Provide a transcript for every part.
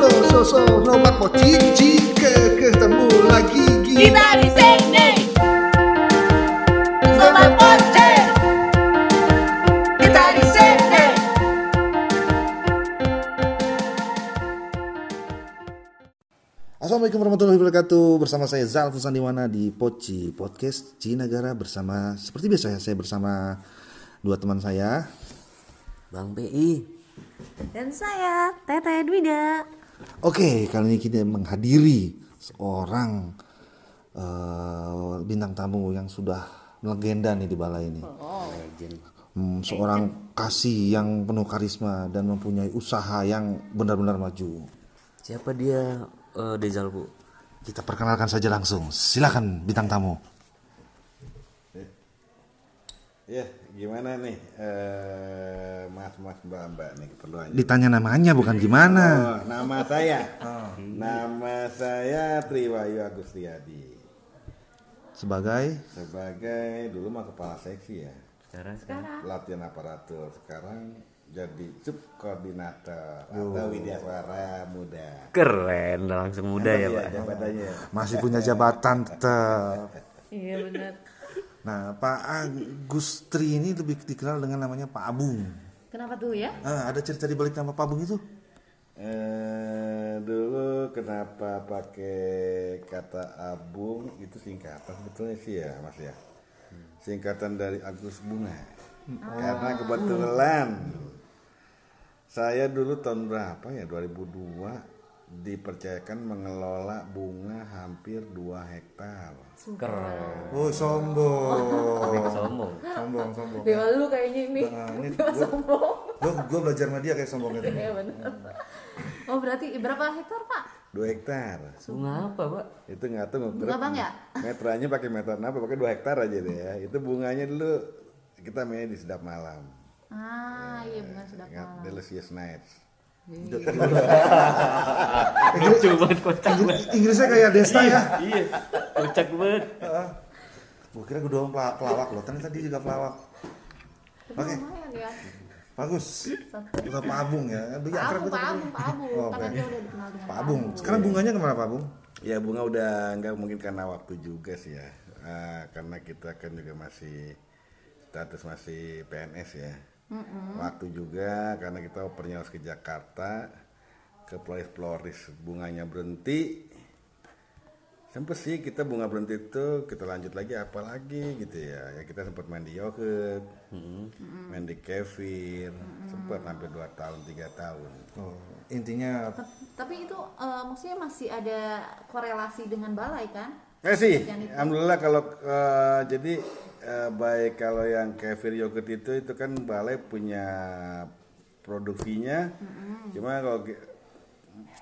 so so so. Sobat Poci Jika ketemu lagi Kita di sini Sobat Poce Kita di sini Assalamualaikum warahmatullahi wabarakatuh. Bersama saya Zal Fusandiwana di Poci Podcast Cinagara bersama Seperti biasa ya saya bersama Dua teman saya. Bang PI Dan saya, Tete Dwida. Oke kali ini kita menghadiri Seorang eh, Bintang tamu yang sudah Legenda nih di balai ini. Legend. Hmm, Seorang kasih yang penuh karisma Dan mempunyai usaha yang benar-benar maju. Siapa dia eh, Dezal bu? Kita perkenalkan saja langsung. Silakan bintang tamu. Ya, gimana nih eh mas-mas mbak-mbak nih keperluannya? Ditanya namanya bukan gimana Oh, nama saya. Nama saya Triwayu Agustiadi. Sebagai Sebagai dulu mah kepala seksi ya. Sekarang Latihan aparatur. Sekarang jadi subkoordinator atau widya suara muda. Keren langsung muda ya pak Jabatannya. ya? masih punya jabatan tetap. Iya benar. Nah, Pak Agustri ini lebih dikenal dengan namanya Pak Abung. Kenapa tuh ya? Ah, ada cerita di balik nama Pak Abung itu? Eh, dulu kenapa pakai kata abung? Itu singkatan sebetulnya sih ya mas ya. Singkatan dari Agus Bunga. Karena kebetulan saya dulu tahun berapa ya? 2002 dipercayakan mengelola bunga hampir 2 hektar Keren Oh, sombong. Sombong sombong, sombong. Dewa lu kayaknya ini. Nah, ini Dewa gua- sombong. Gue gue belajar sama dia kayak sombong itu. Iya benar. Oh berarti berapa hektar pak? 2 hektar Bunga apa pak? itu nggak tahu Bunga bang ya? metranya pakai meter apa pakai 2 hektar aja deh ya itu bunganya dulu kita main di sedap malam Ah iya benar Ingat malam. Delicious Nights Lucu banget kocak banget Inggrisnya kayak Desta ya. Iya Kocak banget Gue kira gue doang pelawak, loh, ternyata dia juga pelawak. Oke. ya. Bagus. Kita Pak Abung ya. Pak akrab Abung, Pak Abung, Pak Abung. Oh, Karena dia udah dikenal dengan Pak Abung. Sekarang bunganya ke mana Pak Abung? ya bunga udah nggak mungkin karena waktu juga sih ya Ah, karena kita kan juga masih status masih PNS ya waktu juga karena kita opernya harus ke Jakarta ke Floris Floris bunganya berhenti. Sempet sih kita bunga berhenti itu kita lanjut lagi apa lagi gitu ya. Ya kita sempat main di yogurt main di kefir. Sempat hampir 2 tahun tiga tahun. Oh, intinya Tapi itu eh, maksudnya masih ada korelasi dengan balai kan? Ya sih, alhamdulillah kalau eh, jadi eh, baik kalau yang kefir yogurt itu itu kan balai punya produksinya, cuma kalau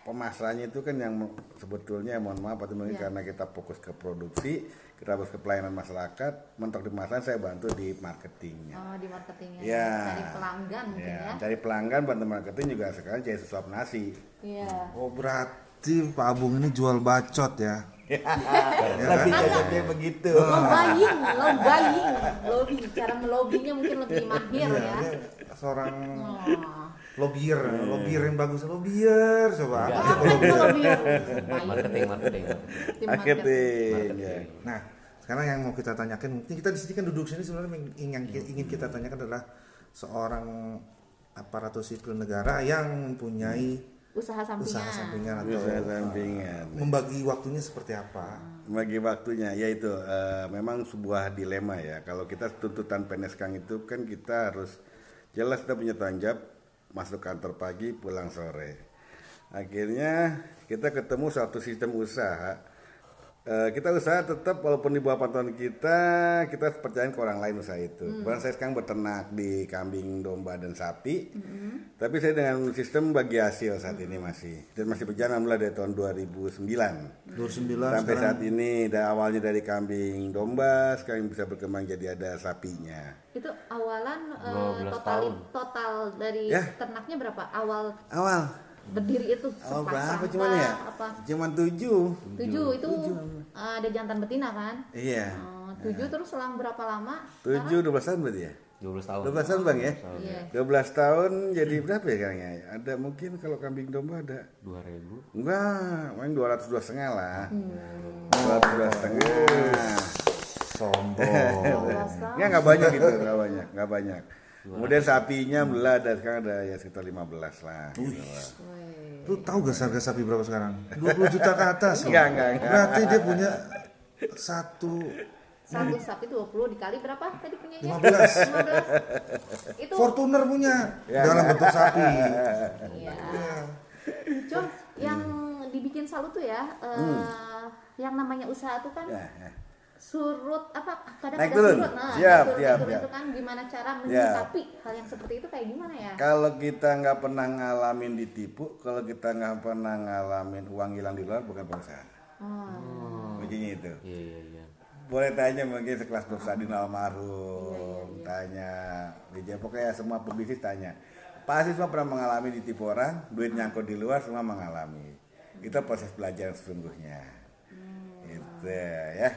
pemasarannya itu kan yang sebetulnya mohon maaf atau mungkin karena kita fokus ke produksi, kita fokus ke pelayanan masyarakat, mentok di pemasaran saya bantu di marketingnya. Oh di marketingnya. Ya. Cari pelanggan mungkin Ya, ya. cari pelanggan bantu marketing juga sekarang jadi suap nasi. Iya. oh berarti Pak Abung ini jual bacot ya. Tapi cocoknya begitu. Lobbying, lobbying, lobby. Cara melobinya mungkin lebih mahir Iya, ya. dia seorang Oh. lobier, lobier yang bagus, lobier coba. Apa Apa tuh itu lobier? lobbying? Marketing Marketing Tim marketing. Marketing. ya. Nah, sekarang yang mau kita tanyakan, ini kita di sini kan duduk sini sebenarnya yang ingin, ingin kita tanyakan adalah seorang aparatur sipil negara yang mempunyai Usaha sampingan. usaha sampingan atau Usaha sampingan. membagi waktunya seperti apa? bagi waktunya yaitu eh, memang sebuah dilema ya kalau kita tuntutan PNS Kang itu kan kita harus jelas kita punya tanggung jawab masuk kantor pagi pulang sore akhirnya kita ketemu satu sistem usaha Eh, kita usaha tetap walaupun di bawah pantauan kita kita percaya ke orang lain usaha itu. Bahkan saya sekarang beternak di kambing, domba dan sapi. Tapi saya dengan sistem bagi hasil saat ini masih dan masih berjalan mulai dari tahun 2009 29 sampai sekarang saat ini dari awalnya dari kambing domba sekarang bisa berkembang jadi ada sapinya Itu awalan eh, 12 total tahun. total dari Ya. ternaknya berapa? Awal awal berdiri itu sepasang berapa cuman ya Apa? cuman tujuh Tujuh itu eh, ada jantan betina kan? iya Oh, tujuh terus selang berapa lama? tujuh dua belas tahun berarti ya 12 tahun. 12 tahun bang ya Iya. 12 tahun jadi berapa ya sekarangnya ada mungkin kalau kambing domba ada 2000. enggak main 202 setengah lah Hmm. 202 setengah Sombong. 12 tahun. Enggak, enggak banyak gitu, enggak banyak, enggak banyak. Kemudian sapinya belah ada sekarang ada ya sekitar 15 lah. Gitu. Wih. Lu tahu gak harga sapi berapa sekarang? 20 juta ke atas. Enggak, enggak, enggak. Berarti dia punya satu Satu sapi 20 dikali berapa tadi punyanya? 15. 15. Itu Fortuner punya Ya. dalam bentuk sapi. Iya. Cuma yang dibikin salut tuh ya, eh, yang namanya usaha tuh kan Ya, ya. Surut apa kadang Naik ada turun. surut nah Siap, naik turun, siap, turun siap. itu kan gimana cara menyikapi hal yang seperti itu kayak gimana ya Kalau kita nggak pernah ngalamin ditipu, kalau kita nggak pernah ngalamin uang hilang di luar bukan pengusaha. oh. Kuncinya itu. Iya iya iya. Boleh tanya mungkin sekelas Prof Sadin almarhum, tanya meja pokoknya semua pebisnis tanya. Pasti semua pernah mengalami ditipu orang, duit nyangkut di luar semua mengalami. Itu proses belajar sesungguhnya. Itu ya.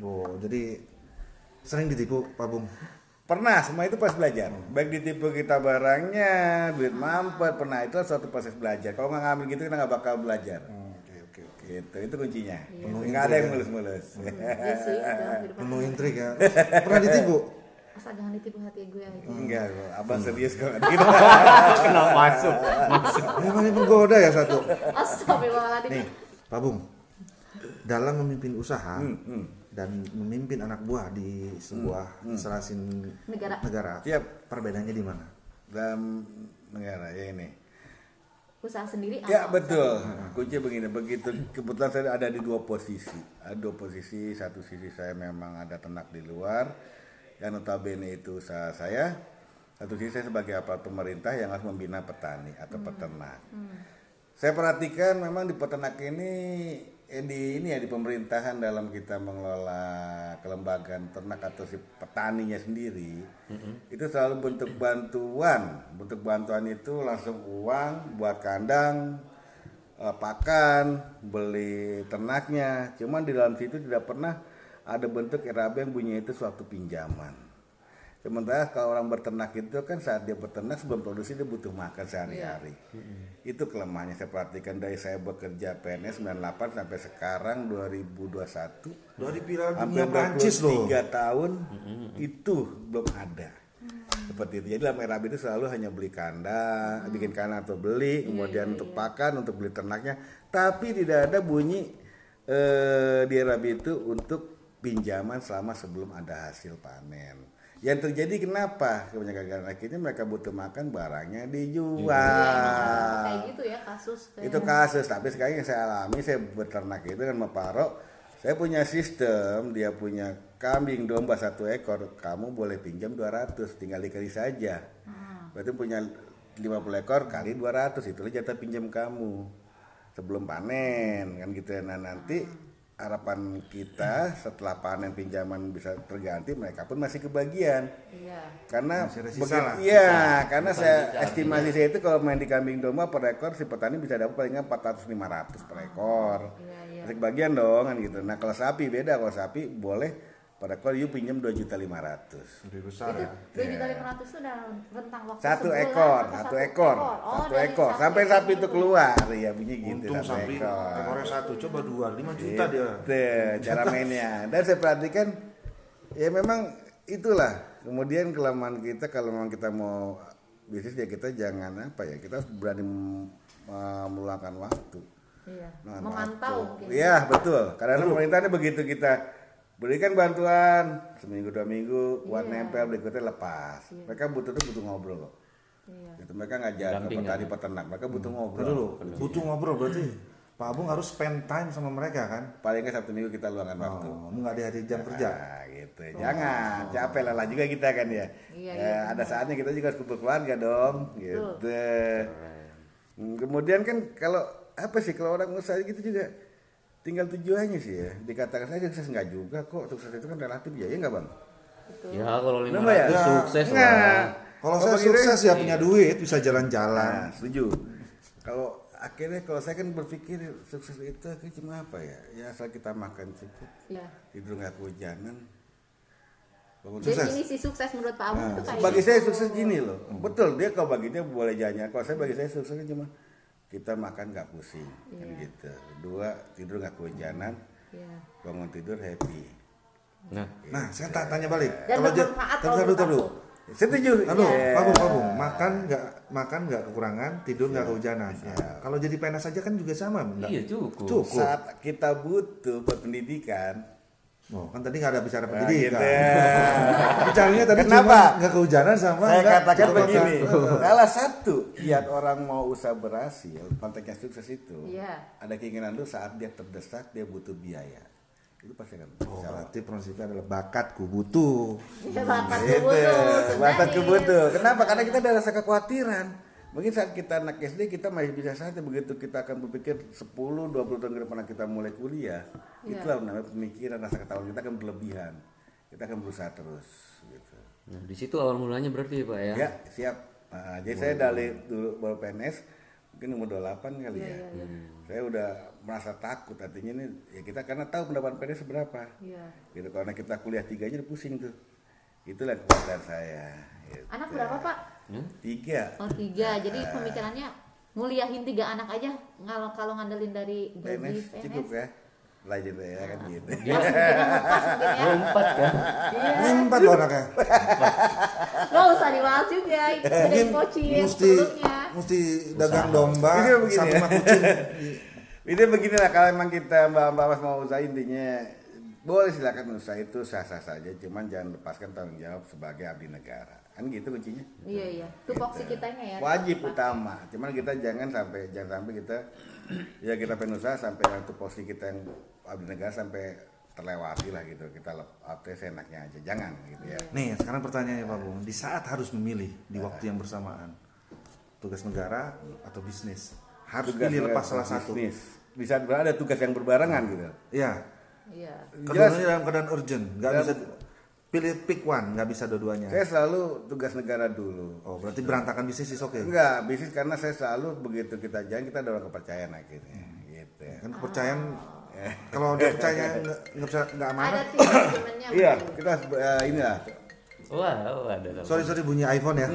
Oh, jadi sering ditipu Pak Bung. Pernah, semua itu pas belajar. Baik ditipu kita barangnya, duit mampet, pernah itu suatu proses belajar. Kalau nggak ngambil gitu kita nggak bakal belajar. Oke, oke, oke. Gitu, itu kuncinya. Penuh Nggak ada yang ya. mulus-mulus. iya sih Penuh intrik ya. Pernah ditipu? asal jangan ditipu hati gue aja Enggak, kok. abang serius kok. Gitu. Kena masuk. Memang ini penggoda ya satu. Astagfirullahaladzim Nih, Pak Bung. Dalam memimpin usaha hmm. Dan memimpin anak buah di sebuah instalasi Negara. negara, Siap. perbedaannya di mana? Dalam negara ya ini. usaha sendiri Ya atau betul. Kunci begini, begitu kebetulan saya ada di dua posisi. Ada dua posisi, satu sisi saya memang ada ternak di luar, yang notabene itu usaha saya. Satu sisi saya sebagai aparat pemerintah yang harus membina petani atau peternak. Saya perhatikan memang di peternak ini, di ini ya di pemerintahan dalam kita mengelola kelembagaan ternak atau si petaninya sendiri, itu selalu bentuk bantuan. Bentuk bantuan itu langsung uang buat kandang, eh, pakan, beli ternaknya. Cuman di dalam situ tidak pernah ada bentuk RAB yang bunyinya itu suatu pinjaman. Sementara kalau orang berternak itu kan saat dia berternak sebelum produksi dia butuh makan sehari-hari. Itu kelemahannya saya perhatikan dari saya bekerja PNS 98 sampai sekarang 2021 Dari Piala Dunia Prancis loh. 23 tahun itu belum ada. Seperti itu. Jadi dalam RAB itu selalu hanya beli kandang, bikin kandang atau beli, kemudian untuk pakan, untuk beli ternaknya, tapi tidak ada bunyi eh, di RAB itu untuk pinjaman selama sebelum ada hasil panen. Yang terjadi kenapa? Kebanyakan akhirnya mereka butuh makan barangnya dijual. Iya, kayak gitu ya kasus kayak Itu kasus, tapi sekarang yang saya alami, saya beternak itu kan Maparo, saya punya sistem, dia punya kambing domba satu ekor, kamu boleh pinjam 200, tinggal dikali saja. Berarti punya 50 ekor kali 200, itulah jatah pinjam kamu sebelum panen kan gitu ya. Nah nanti harapan kita setelah panen pinjaman bisa terganti, mereka pun masih kebagian. Iya. Karena begitu- iya karena saya estimasi saya itu kalau main di kambing domba per ekor si petani bisa dapat paling nggak 400 500 per ekor. Iya, iya. Masih kebagian dong kan gitu. Nah kalau sapi beda kalau sapi boleh per ekor you pinjam 2 juta 500 Lebih besar itu ya. dua juta lima ratus itu dalam rentang waktu satu sebulan ekor atau satu ekor Oh, satu ekor sampai sapi itu keluar ya bunyi gitu Untung satu sapi ekor ekornya satu, coba dua, lima juta dia. Gitu, cara mainnya. Dan saya perhatikan ya memang itulah. Kemudian kelemahan kita kalau memang kita mau bisnis ya kita jangan apa ya kita harus berani uh, meluangkan waktu. iya Nah, memantau Iya betul. Karena pemerintahnya begitu kita berikan bantuan seminggu dua minggu buat Iya. nempel berikutnya lepas. Mereka butuh tuh butuh ngobrol kok. iya Gitu. Mereka ngajar ke petani peternak. Mereka butuh ngobrol. Dulu butuh ngobrol berarti. Pak Bung harus spend time sama mereka kan. Paling nggak sabtu minggu kita luangkan waktu. Oh, nggak di hari jam kerja. Nah, gitu. Jangan capek lelah juga kita kan ya. Iya, Eh, ada saatnya kita juga harus kumpul keluarga dong, gitu. Hmm, Kemudian kan kalau apa sih kalau orang usaha gitu juga tinggal tujuannya sih ya. Dikatakan saja sukses nggak juga kok. Sukses itu kan relatif ya, ya nggak bang? Ya kalau 500 nggak ya? sukses Nggak. lah. Kalau saya sukses ya punya duit, bisa jalan-jalan. Nah, setuju. Kalau akhirnya kalau saya kan berpikir sukses itu akhirnya cuma apa ya? Ya asal kita makan cukup, iya tidur nggak kehujanan, Bangun sukses. Definisi sukses menurut Pak Amung Nah, itu kayak bagi gitu. saya sukses gini loh. Betul, dia kalau bagi dia boleh jajan. Kalau saya bagi saya suksesnya cuma kita makan nggak pusing, kan Iya. gitu. Dua, tidur nggak kehujanan, Iya. bangun tidur happy. Nah, Nah, saya tak tanya balik. Dan Kalau dia, taruh. aku. Setuju. Taruh, Iya. Pak Bung, Pak Bung. Makan nggak makan nggak kekurangan, tidur nggak kehujanan. Ya, Kalau jadi PNS saja kan juga sama, enggak? iya cukup. Cukup. Saat kita butuh buat pendidikan, Oh, kan tadi nggak ada bicara Nah, pendidikan. gitu ya. Bicaranya tadi Kenapa? nggak kehujanan sama Saya nggak katakan cukup begini, salah satu kiat orang mau usaha berhasil, konteksnya sukses itu, Iya. ada keinginan lu saat dia terdesak, dia butuh biaya. Itu pasti akan Oh, bisa. berarti prinsipnya adalah bakatku butuh. Iya, bakat Itu, kebutuh, batas Sundanis. kebutuh. Kenapa? Karena kita ada rasa kekhawatiran. Mungkin saat kita anak SD kita masih bisa saja begitu kita akan berpikir 10 20 tahun ke depan kita mulai kuliah. Iya. Itulah namanya pemikiran rasa ketahuan kita akan berlebihan. Kita akan berusaha terus gitu. Nah, di situ awal mulanya berarti Pak ya. Ya, siap. Nah, jadi saya dari dulu baru PNS mungkin umur 28 kali Iya, ya. Saya udah merasa takut artinya ini ya kita karena tahu pendapatan PNS seberapa. Iya. Gitu karena kita kuliah tiga aja udah pusing tuh. Itulah kekuatan saya. gitu. Anak berapa Pak? Hmm? Tiga. Oh tiga. Jadi pemikirannya nguliahin tiga anak aja kalau kalau ngandelin dari gaji PNS cukup ya. Lanjut ya kan gitu. Dia lepas mungkin ya. Empat kan? Iya. Empat loh anaknya. Nggak usah dibahas juga. Itu dari coaching mesti sebelumnya. mesti dagang domba Ini begini sama ya. kucing. Ini beginilah kalau emang kita Mbak Mbak Mas mau usaha intinya boleh silakan usaha itu sah-sah saja, cuman jangan lepaskan tanggung jawab sebagai abdi negara. Kan gitu kuncinya. Iya iya. Tupoksi kitanya ya. Wajib utama. Cuman kita jangan sampai jangan sampai kita ya kita pengen usaha sampai yang tupoksi kita yang abdi negara sampai terlewati lah gitu. Kita lep, apa enaknya aja. Jangan gitu ya. Nih, sekarang pertanyaannya Pak Bung, di saat harus memilih di waktu yang bersamaan tugas negara atau bisnis, harus Tugas pilih lepas salah satu. bisnis. Bisa berada tugas yang berbarengan gitu. Iya. Iya. Keduanya dalam keadaan urgent, nggak bisa pilih pick one, nggak bisa dua-duanya. Saya selalu tugas negara dulu. Oh, berarti berantakan bisnis is oke. Enggak, bisnis karena saya selalu begitu kita jalan kita ada orang kepercayaan akhirnya gitu ya. Kan kepercayaan kalau udah percaya nggak bisa nggak Ada amanah. tim manajemennya. Iya, kita eh, ini lah. Wah, oh, ada. Sorry sorry bunyi iPhone ya.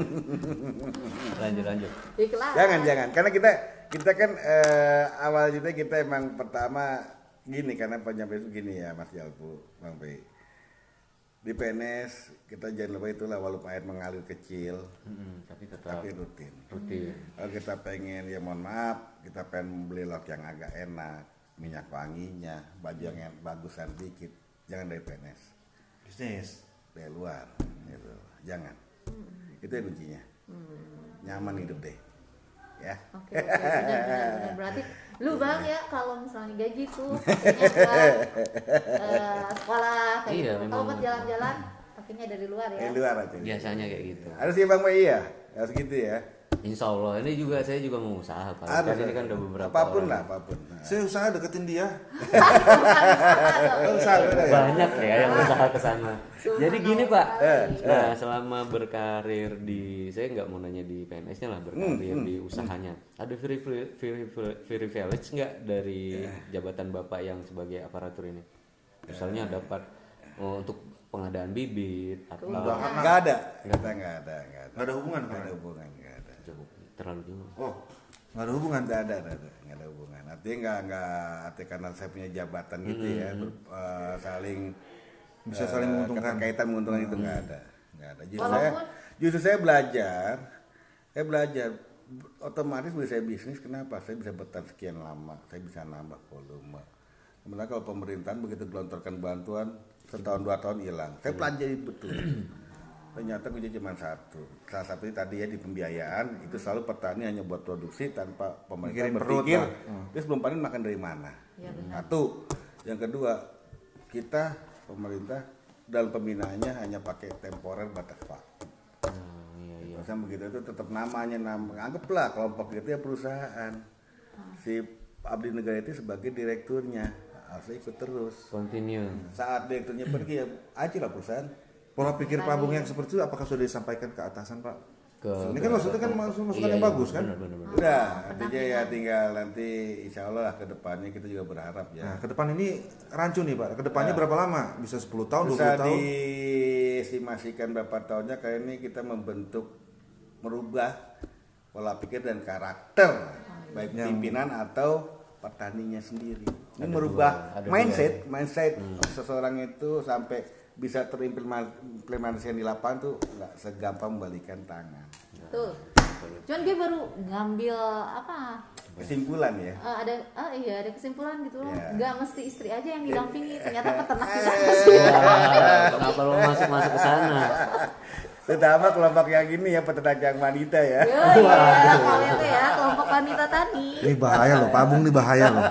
Lanjut lanjut. Iklan. Jangan jangan karena kita kita kan eh, awal kita kita emang pertama gini karena penyampaian itu gini ya Mas Jalpu, Bang Pei. Di PNS kita jangan lupa itulah walaupun air mengalir kecil Hmm, tapi tetap tapi rutin. rutin. Kalau kita pengen ya mohon maaf, kita pengen beli lock yang agak enak, minyak wanginya, baju yang bagusan dikit, jangan dari PNS, Bisnis. dari luar, gitu. Jangan. Itu yang kuncinya. Nyaman hidup deh, ya. Oke, oke, benar, benar, benar. Berarti lu bang ya kalau misalnya gaji tuh pakainya buat eh, sekolah kayak Iya, gitu. Kalau buat jalan-jalan pakainya dari luar ya. Dari luar aja. Biasanya kayak gitu. Harus ya Bang Pei ya, harus gitu ya. Insya Allah ini juga saya juga mau usaha Pak. Harus. Kan ini kan udah beberapa apa pun orang. lah, apa pun. Nah. Saya usaha deketin dia. Usaha dia. banyak ya yang usaha ke sana. Jadi gini Pak, Eh, nah selama berkarir di, saya nggak mau nanya di PNS-nya lah berkarir Hmm, di usahanya. Ada very very very privilege nggak dari jabatan bapak yang sebagai aparatur ini? Misalnya dapat oh, untuk pengadaan bibit atau Nggak ada, nggak ada, nggak ada. Nggak ada hubungan, nggak ada hubungan, nggak ada. Terlalu jauh. Oh, nggak ada hubungan. Nggak ada, nggak ada, nggak ada hubungan. Artinya nggak nggak, artinya karena saya punya jabatan gitu ya, ber- eh, saling Bisa eh, saling menguntungkan. Keterkaitan menguntungkan itu nggak ada, nggak ada. Justru saya, justru saya belajar, saya belajar otomatis bisa saya bisnis. Kenapa? Saya bisa bertahan sekian lama, saya bisa nambah volume. Sementara kalau pemerintahan begitu gelontorkan bantuan setahun dua tahun hilang, saya pelajari betul. Ternyata kunci cuma satu. Salah satunya tadi ya di pembiayaan itu selalu petani hanya buat produksi tanpa pemerintah Mikirin perut berpikir lah. terus belum panen makan dari mana. Iya, benar. Satu. Yang kedua kita pemerintah dalam pembinaannya hanya pakai temporer batas waktu. Oh, iya iya. Terus begitu itu tetap namanya nama anggaplah kelompok itu ya perusahaan. Si abdi negara itu sebagai direkturnya harus ikut terus. Continue. Saat direkturnya pergi ya aja lah perusahaan. Pola pikir Pak Bung yang seperti itu apakah sudah disampaikan ke atasan Pak? ke Ini kan maksudnya kan masuk masukan Iya, yang iya, bagus kan? benar, benar, benar. Udah, artinya ya tinggal nanti insya Allah lah ke depannya kita juga berharap ya. Nah, ke depan ini rancu nih Pak. Ke depannya berapa lama? Bisa 10 tahun, 20 Bisa tahun? diestimasikan berapa tahunnya kali ini kita membentuk merubah pola pikir dan karakter baik pimpinan atau petaninya sendiri. Ini merubah ada dua. mindset, mindset seseorang itu sampai bisa terimplementasikan di lapangan tuh nggak segampang membalikan tangan. Tuh. Cuman dia baru ngambil apa? Kesimpulan ya. eh, ada ah iya ada kesimpulan gitu loh. Iya. Nggak mesti istri aja yang didampingi, ternyata peternak juga Eh. kenapa lo masuk masuk ke sana Terutama kelompok yang ini ya peternak yang wanita ya. Yo, iya, kalau itu ya kelompok wanita tani. Ini bahaya loh, Pak Abung ini bahaya loh.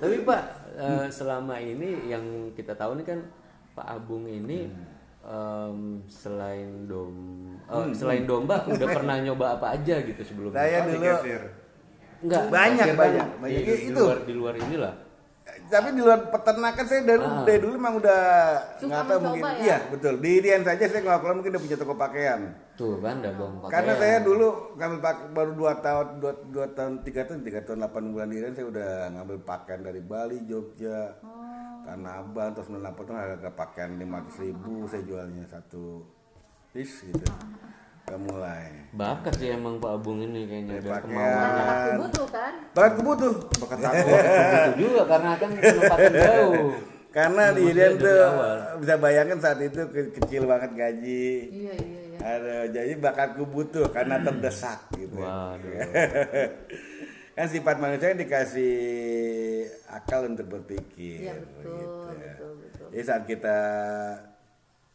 tapi pak eh, selama ini yang kita tahu nih kan Pak Abung ini em, selain dom eh, selain domba udah pernah nyoba apa aja gitu sebelumnya Saya dulu Enggak, Banyak, banyak, banyak. Di, di Itu. luar di luar inilah. Tapi di luar peternakan saya dari, Ah. dari dulu memang udah Suka nggak tahu mungkin ya? iya betul di Irian saja saya nggak keluar mungkin udah punya toko pakaian Tuh kan udah dong pakaian. karena saya dulu ngambil pak baru dua tahun dua, dua tahun tiga tahun tiga tahun delapan bulan di Irian saya udah ngambil pakaian dari Bali Jogja Tanah Abang terus sembilan tahun harga pakaian lima ribu saya jualnya satu piece gitu udah mulai bakat sih emang Pak Abung ini kayaknya ada kemauannya. Bakat tubuh tuh kan. bakat kebutuh Bakat takut. Itu juga karena kan penempatan jauh. karena di Irian tuh bisa bayangkan saat itu ke- kecil banget gaji Iya iya iya. Ada, jadi bakatku butuh karena terdesak gitu. Waduh. kan sifat manusia kan dikasih akal untuk berpikir. Iya betul gitu. betul betul. Jadi saat kita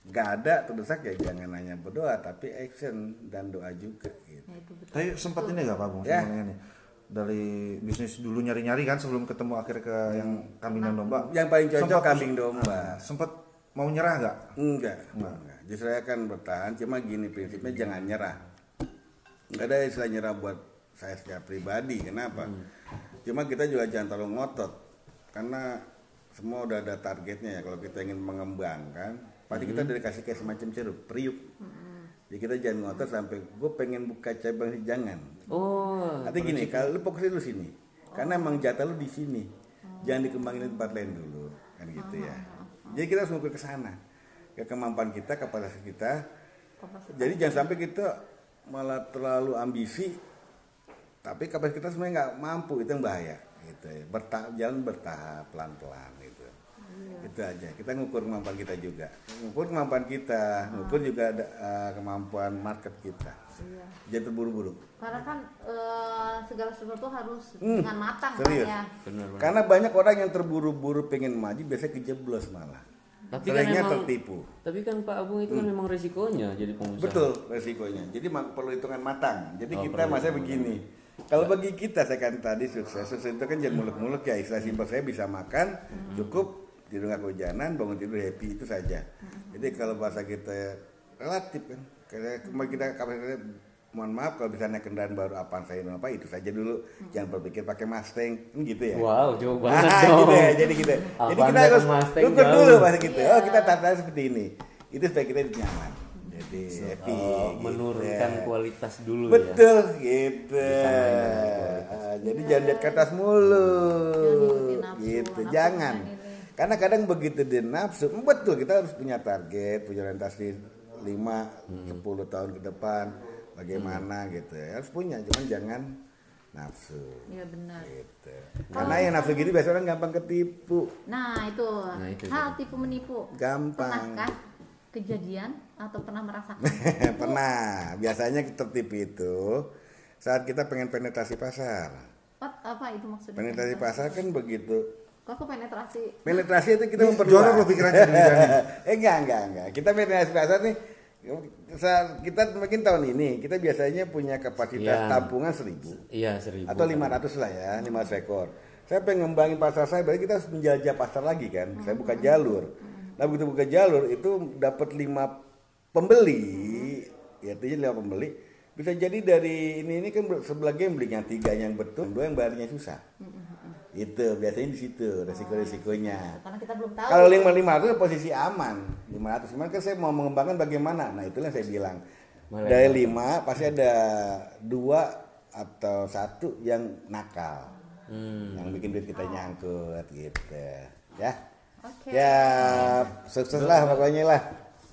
nggak ada terdesak ya jangan hanya berdoa tapi action dan doa juga. Gitu. Nah, itu betul. Tapi sempat ini nggak Pak Abung? Ya. sebenarnya nih? Dari bisnis dulu nyari-nyari kan sebelum ketemu akhir ke yang kambing dan domba. Yang paling cocok Sempat- kambing domba. Sempat mau nyerah nggak? Enggak, enggak. Justru saya akan bertahan. Cuma gini prinsipnya jangan nyerah. Enggak ada istilah nyerah buat saya secara pribadi. Kenapa? Cuma kita juga jangan terlalu ngotot. Karena semua udah ada targetnya ya. Kalau kita ingin mengembangkan, pasti kita udah dikasih kayak semacam ceruk, periuk. Jadi kita jangan ngotot sampai gue pengen buka cabang sih jangan. Oh, Artinya gini, kalau lu fokusnya dulu sini. Karena emang jatah lu di sini. Jangan dikembangin di tempat lain dulu, kan gitu ya. Jadi kita harus mengukur ke sana. Ke kemampuan kita, kapasitas kita. Kapasitas. Jadi jangan sampai kita malah terlalu ambisi tapi kapasitas kita sebenarnya nggak mampu, itu yang bahaya gitu ya. Bertahap jalan bertahap pelan-pelan gitu. Itu aja. Kita ngukur kemampuan kita juga. Ngukur kemampuan kita, ngukur juga ada, eh, kemampuan market kita. Iya. Jangan terburu-buru. Karena kan eh, segala sesuatu harus Hmm, dengan matang serius. kan ya. benar benar. Karena banyak orang yang terburu-buru pengen maju biasanya kejeblos malah. Tapi kan Seringnya emang- tertipu. Tapi kan Pak Abung itu kan memang resikonya jadi pengusaha. Betul resikonya. Jadi perlu hitungan matang. Jadi Oh, kita masa hitungan begini. Kalau bagi kita saya kan tadi sukses, sukses itu kan jangan muluk-muluk ya. Istilah simpel saya bisa makan cukup tidur nggak kehujanan, bangun tidur happy itu saja. Jadi kalau bahasa kita relatif kan. Karena kita kapasitasnya mohon maaf kalau bisa naik kendaraan baru apa saya apa itu saja dulu jangan berpikir pakai Mustang kan gitu ya Wow, jauh Ah, banget dong. gitu ya, jadi gitu. Jadi Apaan kita harus ukur dulu bahasa gitu. Oh, kita tata seperti ini. Itu supaya kita nyaman. Jadi happy. Oh, gitu. menurunkan kualitas dulu ya. Betul gitu. Dengan kualitas. Ah, jadi jangan lihat ke atas mulu. Jangan Gitu, nafsu jangan. Karena kadang begitu dia nafsu, betul kita harus punya target, punya orientasi 5, Hmm. 10 tahun ke depan bagaimana gitu ya. Harus punya, cuman jangan nafsu. Iya benar. Gitu. Karena yang nafsu gitu biasanya orang gampang ketipu. Nah itu, Nah, itu hal tipu menipu. Gampang. Pernahkah kejadian atau pernah merasakan? Pernah. Biasanya tertipu itu saat kita pengen penetrasi pasar. What, apa itu maksudnya? Penetrasi pasar kan begitu. Kok penetrasi? Penetrasi itu kita Ini memperluas. jorok lo pikirannya di bidangnya. eh enggak, enggak, enggak. Kita penetrasi pasar nih saat kita mungkin tahun ini kita biasanya punya kapasitas Iya. tampungan seribu Iya, seribu. atau 500 lah ya, 500 ekor. Saya pengen ngembangin pasar saya, berarti kita harus menjajah pasar lagi kan. Saya buka jalur. Nah begitu buka jalur itu dapat lima pembeli, ya itu lima pembeli. Bisa jadi dari ini ini kan sebelah gambling yang tiga yang betul, dua yang bayarnya susah. Itu biasanya di situ resiko-resikonya. Karena kita belum tahu. Kalau lima lima itu posisi aman, lima ratus. Cuman kan saya mau mengembangkan bagaimana. Nah itulah yang saya bilang dari lima pasti ada dua atau satu yang nakal Hmm. yang bikin duit kita nyangkut gitu ya Oke. ya sukses lah pokoknya lah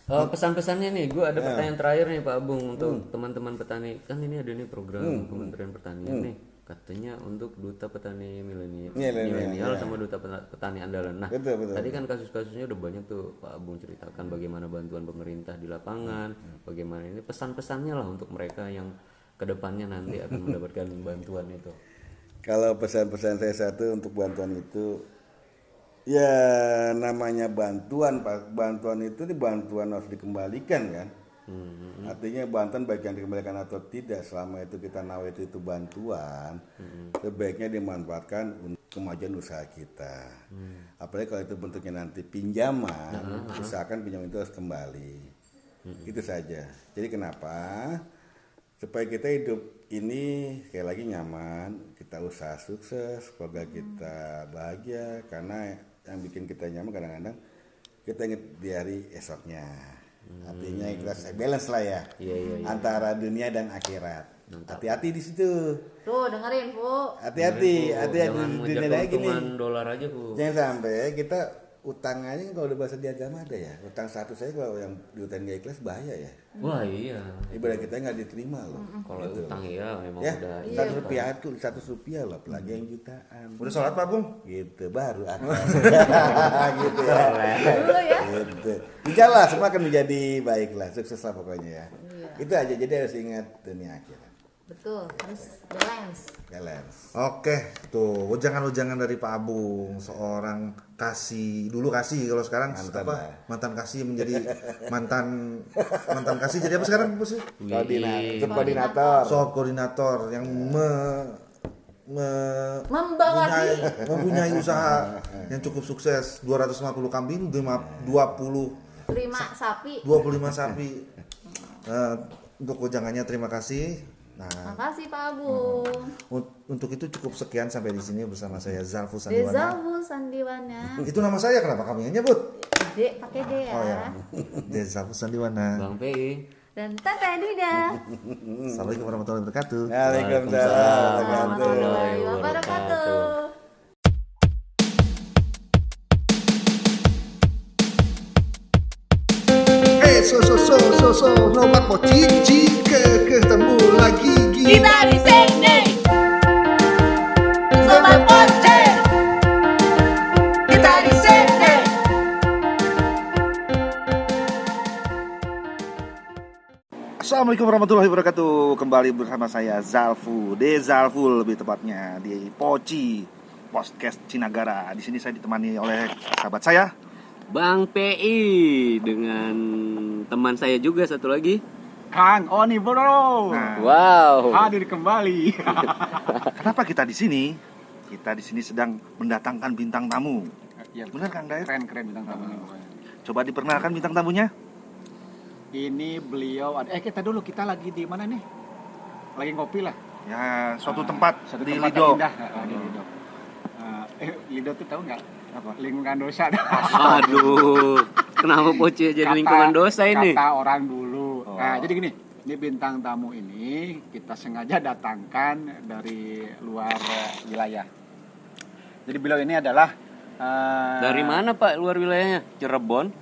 Eh, pesan-pesannya nih, gue ada Ya. pertanyaan terakhir nih Pak Abung Hmm. untuk teman-teman petani. Kan ini ada nih program Kementerian Pertanian nih, katanya untuk duta petani milenial, milenial iya. sama duta peta- petani andalan. Nah, Betul, betul, tadi kan kasus-kasusnya udah banyak tuh Pak Abung ceritakan bagaimana bantuan pemerintah di lapangan, Hmm, bagaimana ini pesan-pesannya lah untuk mereka yang ke depannya nanti akan mendapatkan bantuan itu. Kalau pesan-pesan saya satu untuk bantuan itu ya namanya bantuan Pak. Bantuan itu di bantuan harus dikembalikan kan. Artinya bantuan baik yang dikembalikan atau tidak selama itu kita nawa itu, itu bantuan sebaiknya dimanfaatkan untuk kemajuan usaha kita. Apalagi kalau itu bentuknya nanti pinjaman, usahakan pinjaman itu harus kembali. Itu saja. Jadi kenapa? supaya kita hidup ini sekali lagi nyaman, kita usaha sukses, keluarga kita bahagia karena yang bikin kita nyaman kadang-kadang kita ingat di hari esoknya. Artinya kita balance lah ya Iya, iya, iya. antara dunia dan akhirat. Hati-hati di situ. Tuh dengerin Bu. Hati-hati, hati-hati di dunia kayak gini. keuntungan dolar aja Bu. Jangan sampai kita utang aja kalau udah bahasa di agama ada ya. Utang satu saya kalau yang diutang gak ikhlas bahaya ya. Wah iya, Ibadah kita nggak diterima loh. kalau utang ya memang ya udah satu rupiah itu satu rupiah loh apalagi yang jutaan. Udah sholat Pak Bung? gitu baru akan. Gitu ya. Dulu ya. gitu. Insya Allah semua akan menjadi baik lah sukses lah pokoknya ya. Iya. itu aja jadi harus ingat dunia akhirat Betul, harus balance. balance Oke, tuh ujangan-ujangan dari Pak Abung, seorang kasih dulu kasih kalau sekarang Mantan apa? lah. Mantan kasih menjadi mantan mantan kasih jadi apa sekarang bos? koordinator koordinator Sob koordinator yang me, me- mempunyai, mempunyai usaha yang cukup sukses 250 kambing, 20 Terima sapi. 25 sapi. Eh, untuk ujangannya terima kasih. Nah, Makasih Pak Agung. un- untuk itu cukup sekian sampai di sini bersama saya Zalfu Sandiwana. Dezawu Sandiwana. Itu nama saya kenapa kamu yang nyebut? D pakai D ya. Oh ya. Desa Sandiwana. Bang PI. Dan Tete Dida. Assalamualaikum warahmatullahi wabarakatuh. Waalaikumsalam Warahmatullahi wabarakatuh. Eh, so so so so so, nomor mau cici ke ketemu lagi Kita di sini. Sobat Poceng. Kita di sini. Assalamualaikum warahmatullahi wabarakatuh. Kembali bersama saya Zalfu, De Zalfu lebih tepatnya di Poci Podcast Cinagara. Di sini saya ditemani oleh sahabat saya. Bang PI dengan teman saya juga satu lagi. Kang Oni Bro Nah, Wow. hadir kembali. kenapa kita di sini? Kita di sini sedang mendatangkan bintang tamu. ya, Benar Kang Dayak? keren keren bintang tamu pokoknya. Coba diperkenalkan bintang tamunya. Ini beliau ada- eh kita dulu kita lagi di mana nih? Lagi ngopi lah. Ya, suatu Ah, tempat suatu di tempat Lido. indah. Ah, di Lido. Ah, eh Lido tuh tahu nggak? Apa? Lingkungan dosa. Aduh. Kenapa Poci jadi Kata- lingkungan dosa ini? Kata orang dulu. Oh. Nah, jadi gini, ini bintang tamu ini kita sengaja datangkan dari luar eh, wilayah. Jadi beliau ini adalah eh, Dari mana Pak luar wilayahnya? Cirebon.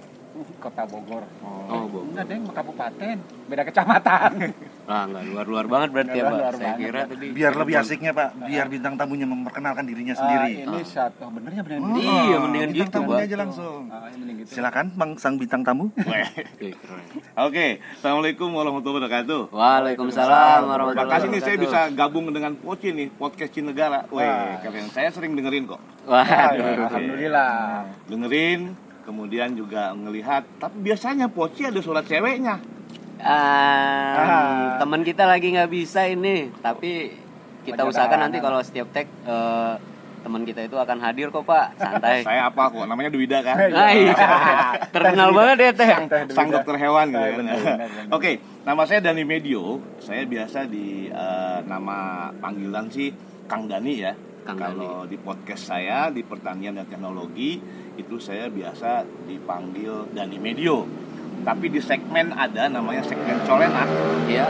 Kota Bogor. Oh, Bogor. Enggak, Deng, kabupaten. Beda kecamatan. Ah, enggak luar-luar banget berarti ya, Luar- Pak. luar Saya banget, kira tadi. Biar lebih asiknya Pak, biar bintang tamunya memperkenalkan dirinya Ah, sendiri. ini satu oh, benernya bener. Oh, Iya, mendingan bintang gitu, tamunya Pak. aja langsung. Ah, mending gitu. Silakan Bang sang bintang tamu. Oke, assalamualaikum warahmatullahi wabarakatuh. Waalaikumsalam warahmatullahi Terima kasih nih saya wabarakatuh. bisa gabung dengan Poci nih podcast Cinegara. Wih, kalian saya sering dengerin kok. Ah, Waduh. ya, Alhamdulillah. Dengerin, kemudian juga ngelihat. Tapi biasanya Poci ada surat ceweknya. Ah, teman kita lagi nggak bisa ini, tapi kita Banyak usahakan nanti kalau setiap tag eh, teman kita itu akan hadir kok Pak, santai. Saya apa kok? Namanya Dwida kan? Ah, iya. Terkenal banget ya teh. Sang dokter hewan gitu kan. Oke, nama saya Dani Medio. Saya biasa di eh, nama panggilan sih Kang Dani ya. Kang Kalau di podcast saya di pertanian dan teknologi itu saya biasa dipanggil Dani Medio. Tapi di segmen ada namanya segmen colenak ya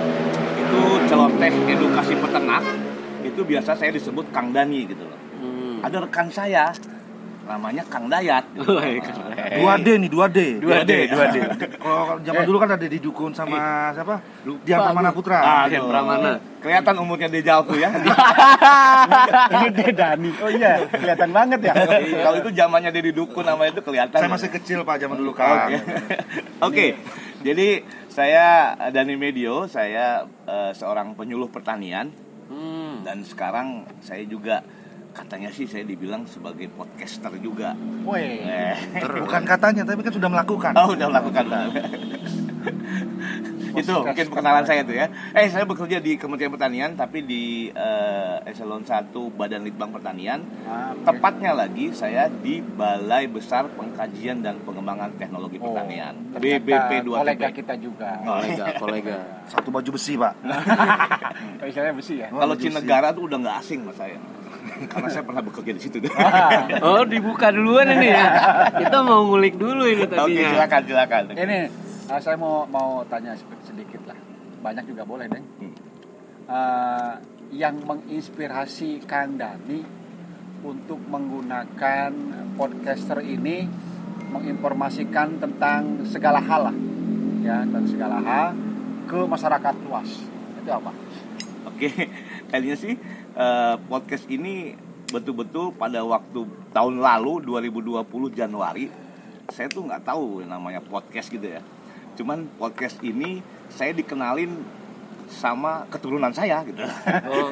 itu celoteh edukasi peternak itu biasa saya disebut Kang Dani gitu loh hmm. ada rekan saya namanya Kang Dayat gitu. Keren. 2D nih 2D 2D 2D kalau zaman dulu kan ada di dukun sama siapa Lupa Dian Pramana. Putra Ah, Dian aduh. Pramana. kelihatan umurnya Dejalku ya Ini Dedani. Oh iya, kelihatan banget ya. kalau itu zamannya Dedi Dukun nama itu kelihatan saya masih kecil pak zaman dulu kan Oke. Oke. Jadi saya Dani Medio, saya eh, seorang penyuluh pertanian Hmm. dan sekarang saya juga katanya sih saya dibilang sebagai podcaster juga. Woi. Eh, bukan katanya tapi kan sudah melakukan Oh, udah melakukan itu mungkin perkenalan saya tuh ya. Eh, saya bekerja di Kementerian Pertanian tapi di eh, eselon 1 Badan Litbang Pertanian. Ah, oke. Tepatnya lagi saya di Balai Besar Pengkajian dan Pengembangan Teknologi Oh, Pertanian. BBP 2 Kolega kita juga. kolega kolega satu baju besi pak istilahnya besi ya. Kalau Cinegara tuh udah nggak asing mas saya. Karena saya pernah bekerja di situ. oh dibuka duluan ini ya kita mau ngulik dulu ini Oke, tadinya silakan silakan. Ini ah, saya mau mau tanya sed- sedikit lah. Banyak juga boleh, Deng. Hmm. Ah, yang menginspirasi Kang Dani untuk menggunakan podcaster ini menginformasikan tentang segala hal lah ya tentang segala hal ke masyarakat luas itu apa? Oke, kayaknya sih eh, podcast ini betul-betul pada waktu tahun lalu 2020 Januari saya tuh nggak tahu namanya podcast gitu ya. Cuman podcast ini saya dikenalin sama keturunan saya gitu. oh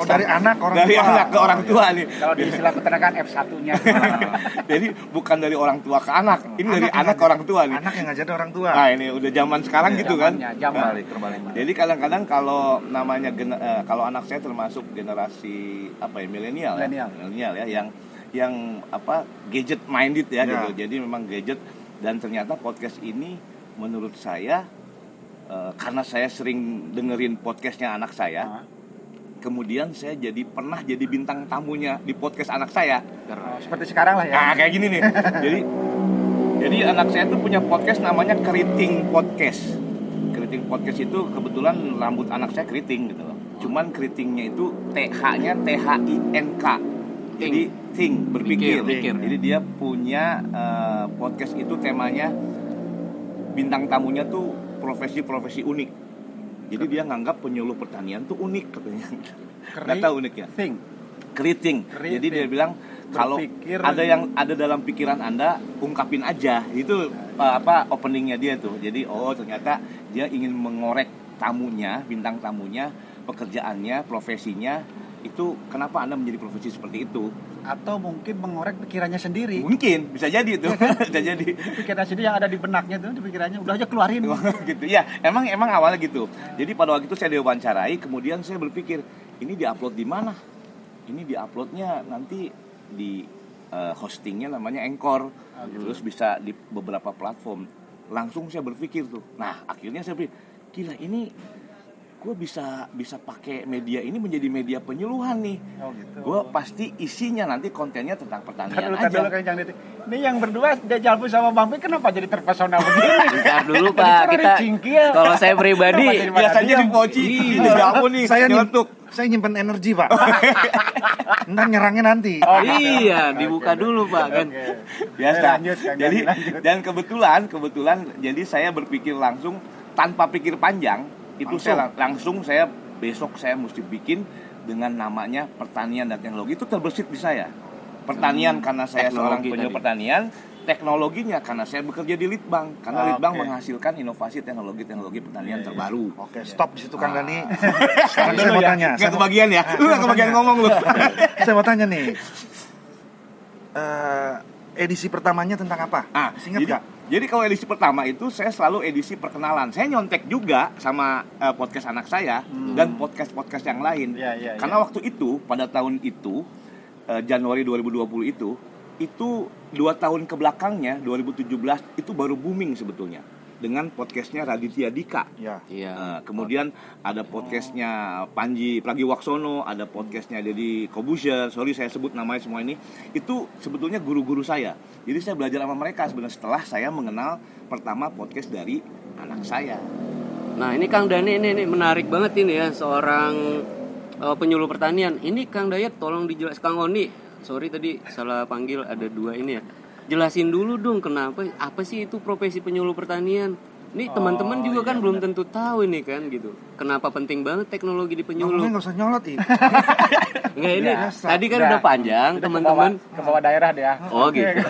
oh dari anak orang dari tua anak ke orang tua nih. Kalau di istilah peternakan F1-nya. Jadi bukan dari orang tua ke anak, ini dari yang anak ke orang tua nih. anak yang ngajarin orang tua Nah ini udah zaman sekarang gitu kan. Zamannya, zaman. Terbalik, terbalik. Jadi kadang-kadang kalau namanya eh, kalau anak saya termasuk generasi apa ya milenial ya, Milenial. milenial ya yang yang apa gadget minded ya, Ya. gitu. Jadi memang gadget dan ternyata podcast ini menurut saya eh, karena saya sering dengerin podcastnya anak saya, Ah. kemudian saya jadi pernah jadi bintang tamunya di podcast anak saya. Oh, seperti sekarang lah ya. Nah kayak gini nih. jadi jadi anak saya tuh punya podcast namanya Keriting Podcast. Keriting Podcast itu kebetulan rambut anak saya keriting gitu loh. Cuman keritingnya itu TH-nya T H I N K. Jadi think berpikir. Pikir, pikir. Jadi dia punya eh, podcast itu temanya bintang tamunya tuh profesi-profesi unik. Jadi dia nganggap penyuluh pertanian tuh unik katanya. Nggak tahu unik ya Think. keriting. Keriting. Jadi dia bilang kalau Berpikir- ada yang ada dalam pikiran Anda, ungkapin aja. Itu uh, apa openingnya dia tuh. Jadi oh ternyata dia ingin mengorek tamunya, bintang tamunya, pekerjaannya, profesinya. Itu kenapa Anda menjadi profesi seperti itu? Atau mungkin mengorek pikirannya sendiri. Mungkin bisa jadi itu. bisa jadi. Pikiran sendiri yang ada di benaknya tuh, di pikirannya udah aja keluarin. gitu ya emang emang awalnya gitu jadi pada waktu itu saya diwawancarai kemudian saya berpikir ini diupload di mana ini diuploadnya nanti di eh, hostingnya namanya Anchor terus bisa di beberapa platform langsung saya berpikir tuh nah akhirnya saya pikir gila ini gue bisa bisa pakai media ini menjadi media penyuluhan nih Oh gitu. gue pasti isinya nanti kontennya tentang pertanian dulu, ntar aja dulu Diti. Ini yang berdua dia Jalpu sama Bang Pi kenapa jadi terpesona begini? Bentar dulu pak kan kita kalau saya pribadi biasanya di poci Iya. ini kamu nih saya nyeletuk. saya nyimpen energi pak ntar nyerangnya nanti iya dibuka dulu pak kan Oke. biasa lanjut, jadi lanjut. dan kebetulan kebetulan jadi saya berpikir langsung tanpa pikir panjang itu Langsung. saya lang- langsung saya besok saya mesti bikin dengan namanya pertanian dan teknologi. Itu terbersit di saya. Pertanian karena saya seorang teknologi penyuluh tadi. pertanian teknologinya karena saya bekerja di Litbang. Karena Oke. Litbang menghasilkan inovasi teknologi-teknologi pertanian terbaru. Oke stop di situ kang Dani. Ah. sekarang saya mau tanya. Saya nggak mau, kebagian ya. Lu nggak kebagian tanya. ngomong lu. Saya mau tanya nih. Eh, edisi pertamanya tentang apa? Ah, ingat nggak jadi kalau edisi pertama itu saya selalu edisi perkenalan. Saya nyontek juga sama eh, podcast anak saya dan podcast-podcast yang lain. Iya, iya, Karena waktu itu pada tahun itu eh, Januari 2020 itu itu dua tahun ke belakangnya 2017 itu baru booming sebetulnya. Dengan podcastnya Raditya Dika. Ya. Iya. Eh, kemudian ada podcastnya Panji Pragiwaksono, ada podcastnya Deddy Kobusher. Sorry saya sebut namanya semua ini. Itu sebetulnya guru-guru saya. Jadi saya belajar sama mereka sebenarnya setelah saya mengenal pertama podcast dari anak saya. Nah ini Kang Dani ini, ini menarik banget ini ya seorang eh, penyuluh pertanian. Ini Kang Dayat tolong dijelas Kang Oni. Sorry tadi salah panggil ada dua ini ya. Jelasin dulu dong kenapa apa sih itu profesi penyuluh pertanian? Ini teman-teman juga kan belum tentu tahu ini kan gitu. Kenapa penting banget teknologi di penyuluh? nggak usah nyolot ih. Enggak ini tadi kan Udah. udah panjang Udah teman-teman. ke bawah- daerah dia Oh gitu.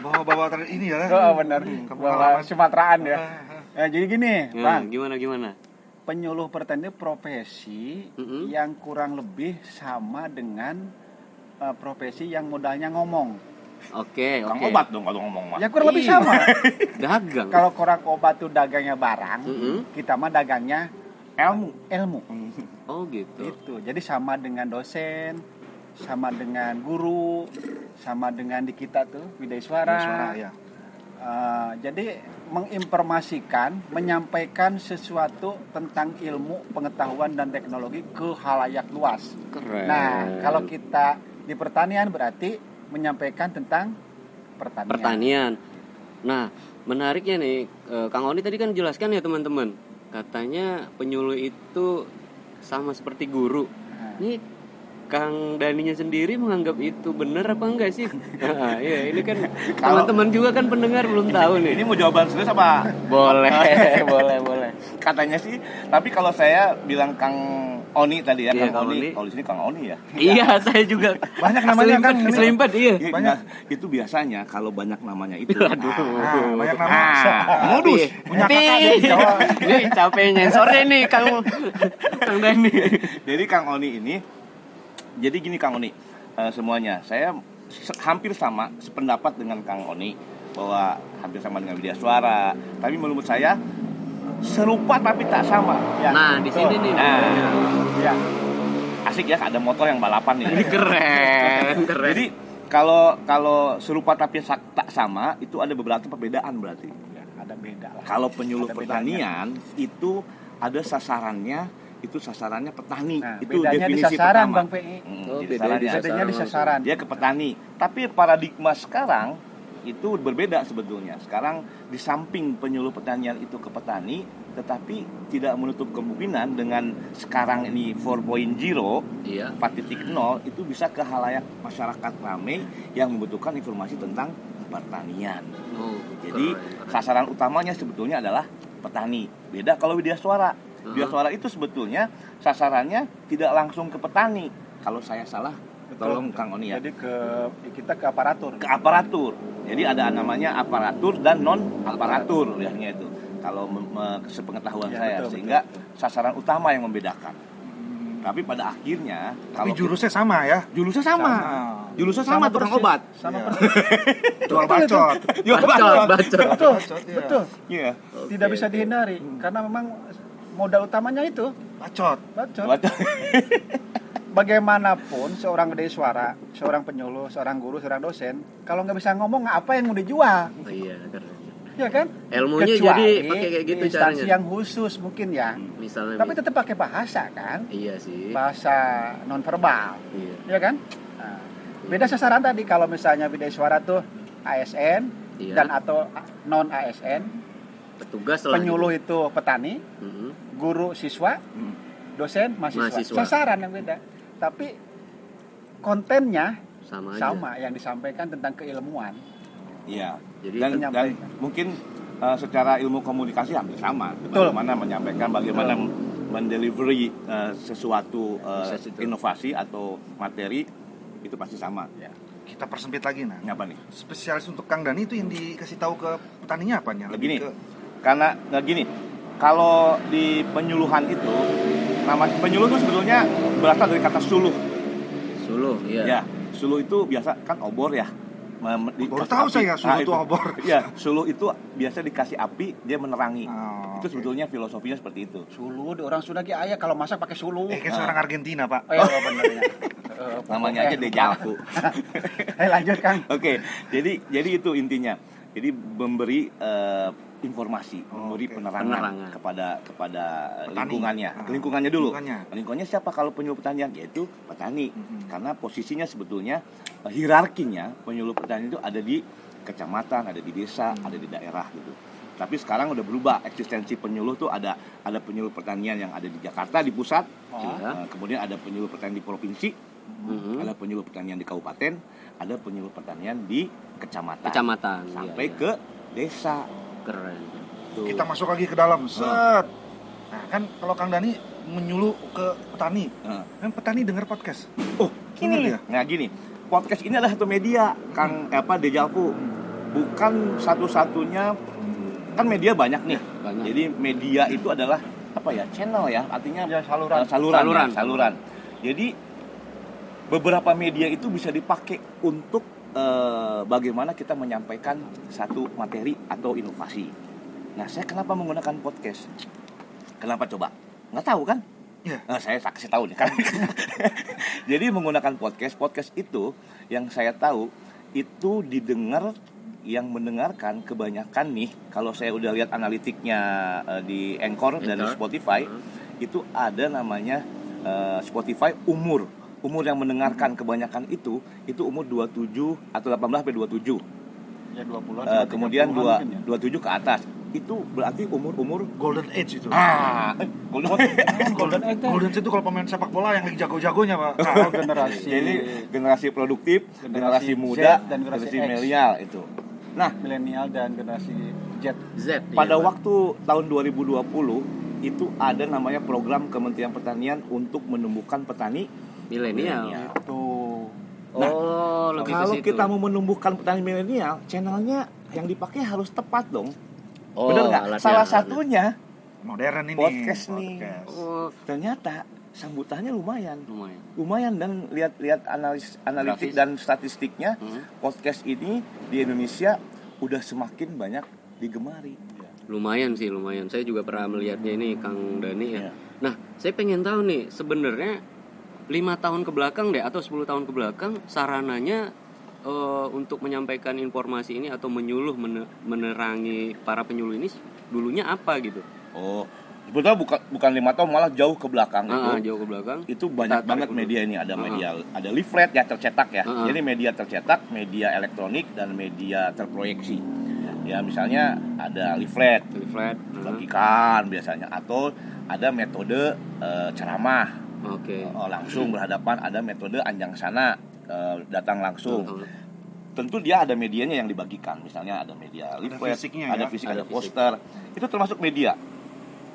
Bawa-bawa ini ya. oh benar ke bawa. Sumateraan ya Ya, jadi gini Ya, bang gimana gimana? penyuluh pertanian profesi Mm-mm. yang kurang lebih sama dengan eh, profesi yang modalnya ngomong Oke Kang oke. obat dong kalau ngomong mah. ya kurang lebih Iya. sama Dagang. kalau orang obat tuh dagangnya barang Mm-mm. kita mah dagangnya Ilmu. ilmu Oh gitu. Gitu. Jadi sama dengan dosen, sama dengan guru, sama dengan di kita tuh Widya Suara. Suara, ya. Eh, jadi menginformasikan, menyampaikan sesuatu tentang ilmu, pengetahuan dan teknologi ke halayak luas. Keren. Nah, kalau kita di pertanian berarti menyampaikan tentang pertanian. pertanian. Nah, menariknya nih, eh, Kang Oni tadi kan jelaskan ya teman-teman, katanya penyuluh itu sama seperti guru. Nah. Ini Kang Daninya sendiri menganggap itu benar apa enggak sih? Nah, iya, ini kan teman-teman juga kan pendengar belum tahu Ini nih. mau jawaban serius apa? Boleh, boleh, boleh. Katanya sih, tapi kalau saya bilang Kang Oni tadi ya, Iya, Kang Kang Oni, Oni. kalau di sini Kang Oni ya. Iya, saya juga Banyak namanya, ini. Selimpet, iya. Iya, Banyak. nah, itu biasanya kalau banyak namanya itu. Aduh. Ah, banyak nama. Ah, modus. Punya kakak di Jawa. Ini capek nyensornya nih Kang Kang Dani. Jadi Kang Oni ini, jadi gini Kang Oni, eh, semuanya saya hampir sama sependapat dengan Kang Oni bahwa hampir sama dengan Widya Suara. Tapi menurut saya serupa tapi tak sama. Ya, Nah, di sini nih. Nah. Ya. Asik ya, ada motor yang balapan nih. Ini keren, keren. Jadi kalau kalau serupa tapi tak sama itu ada beberapa perbedaan berarti. Ya, ada beda lah. Kalau penyuluh Ada pertanian itu ada sasarannya, itu sasarannya petani. Nah, itu bedanya di definisi sasaran pertama. Bang PI. Mm, Oh, di di. Bedanya di sasaran. Dia ke petani. Tapi paradigma sekarang itu berbeda sebetulnya. Sekarang di samping penyuluh pertanian itu ke petani, tetapi tidak menutup kemungkinan dengan sekarang ini 4.0 Iya. 4.0 itu bisa ke halayak masyarakat ramai yang membutuhkan informasi tentang pertanian. Oh, Jadi keren, sasaran utamanya sebetulnya adalah petani. Beda kalau Widya Suara. Hmm. Suara itu sebetulnya sasarannya tidak langsung ke petani. Kalau saya salah, tolong Kang Oni ya. Jadi ke kita ke aparatur. Ke aparatur. Jadi ada namanya aparatur dan non aparatur ya itu. Kalau me- me- sepengetahuan Ya, saya betul, sehingga sasaran utama yang membedakan. Tapi pada akhirnya Tapi kalau jurusnya sama ya. Jurusnya sama. Jurusnya sama, Sama tukang persis. obat. Sama Iya. persis. Jual bacot. Jual Bacot, bacot. Betul, Bacot, iya. betul. Iya. Tidak bisa dihindari karena memang modal utamanya itu Bacot. bacot. Bacot. Bagaimanapun seorang gede suara, seorang penyuluh, seorang guru, seorang dosen, kalau nggak bisa ngomong apa yang mau dijual, Oh, iya, ya kan? Ilmunya Kecuali jadi pakai kayak gitu instansi caranya. yang khusus mungkin ya. Misalnya Tapi tetap pakai bahasa kan, Iya sih. bahasa nonverbal, Iya. ya kan? Nah, beda sasaran tadi kalau misalnya beda suara tuh ASN Iya. dan atau non ASN, Petugas lah. penyuluh itu petani, gitu. Mhm. guru siswa, Hmm. dosen mahasiswa. Mahasiswa. Sasaran yang beda. Tapi kontennya Sama aja. sama yang disampaikan tentang keilmuan. Iya. Jadi dan, dan mungkin uh, secara ilmu komunikasi hampir sama. Betul. Bagaimana menyampaikan, bagaimana mendelivery uh, sesuatu uh, inovasi atau materi itu pasti sama. Ya. Kita persempit lagi nah. Ini apa nih? Spesialis untuk Kang Dani itu yang dikasih tahu ke petaninya apa nih? Begini. ke Karena nggak gini, kalau di penyuluhan itu nama penyuluh itu sebetulnya berasal dari kata suluh. Suluh, iya. Ya, suluh itu biasa kan obor ya. Mem- Baru tahu api. saya, suluh itu obor. Ya, suluh itu biasa dikasih api dia menerangi. Oh, itu oke. sebetulnya filosofinya seperti itu. Sulu, di orang Sunda ki ayah kalau masak pakai sulu. Eh kan seorang Argentina pak. Oh, iya, bener ya. Eh, Namanya aja Dejavu. Eh lanjut Kang. Oke, jadi jadi itu intinya. Jadi memberi eh, informasi, Oh, memberi oke. penerangan, Penerangan. kepada kepada Petani. lingkungannya. Ah, Lingkungannya dulu. lingkungannya. Lingkungannya siapa kalau penyuluh pertanian? Yaitu petani. Mm-mm. Karena posisinya sebetulnya eh, hierarkinya penyuluh pertanian itu ada di kecamatan, ada di desa, ada di daerah gitu. Tapi sekarang udah berubah eksistensi penyuluh tuh ada ada penyuluh pertanian yang ada di Jakarta di pusat, Iya. eh, kemudian ada penyuluh pertanian di provinsi, Mhm. ada penyuluh pertanian di kabupaten, ada penyuluh pertanian di kecamatan, Kecamatan. sampai iya, iya. ke desa. Keren. Tuh. Kita masuk lagi ke dalam. Set. Nah, kan kalau Kang Dani menyuluh ke petani, Nah. kan petani dengar podcast. Oh, gini. dia? Nah, gini. Podcast ini adalah satu media, Kang apa Dejavu. Bukan satu-satunya kan media banyak nih. Banyak. Jadi media itu adalah apa ya? Channel ya, artinya Ya, saluran. eh, saluran, Saluran. ya, saluran. Jadi beberapa media itu bisa dipakai untuk eh, bagaimana kita menyampaikan satu materi atau inovasi. Nah, saya kenapa menggunakan podcast? Kenapa coba? Nggak tahu kan? Iya. Nah, saya kasih tahu nih kan. Jadi menggunakan podcast, podcast itu yang saya tahu itu didengar yang mendengarkan kebanyakan nih kalau saya udah lihat analitiknya eh, di Anchor dan di Anchor. Spotify itu ada namanya eh, Spotify umur umur yang mendengarkan kebanyakan itu itu umur 27 atau 18 sampai 27 Ya 20-an. Eh, sampai kemudian 30-an dua, mungkin ya. 27 ke atas itu berarti umur-umur Golden Age itu. ah eh, golden- Golden kan? Golden Age itu kalau pemain sepak bola yang lagi jago-jagonya, Pak. Oh, generasi Jadi generasi produktif, Generasi generasi, Z muda, dan generasi X. milenial itu. Nah, milenial dan generasi Z. Z. iya, pada Pak. waktu tahun 2020 itu ada namanya program Kementerian Pertanian untuk menumbuhkan petani milenial. milenial. Tuh. Oh, lebih Kalau situ. kita mau menumbuhkan petani milenial, channelnya yang dipakai harus tepat dong. Oh, Bener nggak? Salah alatnya. satunya Modern ini. Podcast nih. Podcast. Oh, ternyata sambutannya lumayan. lumayan. Lumayan dan lihat-lihat analis analitik Grafis. dan statistiknya Hmm. podcast ini di Indonesia udah semakin banyak digemari. Lumayan sih, lumayan. Saya juga pernah melihatnya ini Kang Dani ya. Iya. Nah, saya pengen tahu nih sebenarnya lima tahun ke belakang deh atau 10 tahun ke belakang sarananya eh, untuk menyampaikan informasi ini atau menyuluh mene- menerangi para penyuluh ini dulunya apa gitu? Oh, sebetulnya bukan bukan lima tahun malah jauh ke belakang Ah, itu. jauh ke belakang. Itu banyak banget dulu. media ini. Ada Ah, ah. media, ada leaflet ya tercetak ya. Ah. Jadi media tercetak, media elektronik dan media terproyeksi. Ya misalnya ada leaflet, Leaflet. bagikan biasanya atau ada metode eh, ceramah Oke. eh, langsung berhadapan, ada metode anjang sana eh, datang langsung. Tahu. tentu dia ada medianya yang dibagikan misalnya ada media leaflet fisiknya ada ya? fisik Ada ada fisik. poster itu termasuk media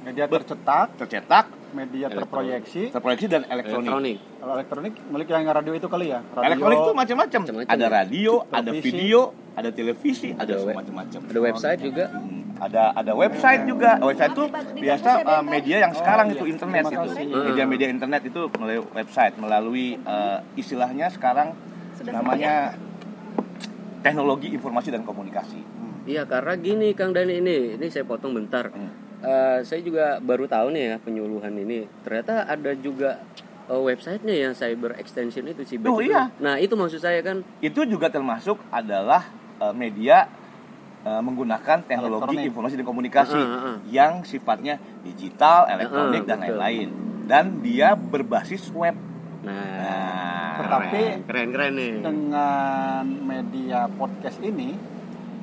Media tercetak, tercetak media terproyeksi. terproyeksi dan elektronik Elektronik. Kalau elektronik milik yang radio itu kali ya. Radio, elektronik itu macam-macam ada radio ada Televisi. video ada televisi ada, Ada web- macam-macam Ada website juga. Hmm, ada ada website juga website itu biasa uh, media yang sekarang Oh, itu iya. internet itu media-media internet itu melalui website melalui uh, istilahnya sekarang namanya teknologi informasi dan komunikasi Iya karena gini Kang Dani ini, ini saya potong bentar. Hmm. Eh, saya juga baru tahu nih ya penyuluhan ini. Ternyata ada juga eh, websitenya yang cyber extension itu sih. Oh, iya. Nah itu maksud saya kan. itu juga termasuk adalah uh, media uh, menggunakan teknologi Elektronik. informasi dan komunikasi Ah, ah, ah. yang sifatnya digital, elektronik Ah, dan lain-lain. Dan dia berbasis web. Nah, Nah, Tetapi keren keren nih. dengan media podcast ini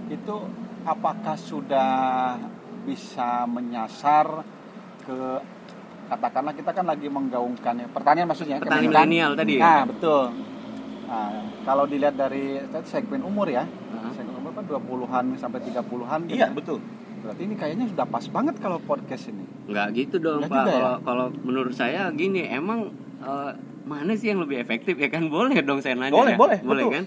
itu apakah sudah bisa menyasar ke katakanlah kita kan lagi menggaungkan ya pertanian maksudnya Kementan. milenial tadi ya? Nah, betul. Nah, kalau dilihat dari segmen umur ya, Ah. segmen umur kan 20-an sampai 30-an. kan Iya, ya. betul. Berarti ini kayaknya sudah pas banget kalau podcast ini. Nggak gitu dong Nggak Pak. ya? Kalau kalau menurut saya gini, emang eh, mana sih yang lebih efektif ya kan? Boleh dong saya nanya Boleh, ya? boleh, boleh betul. kan?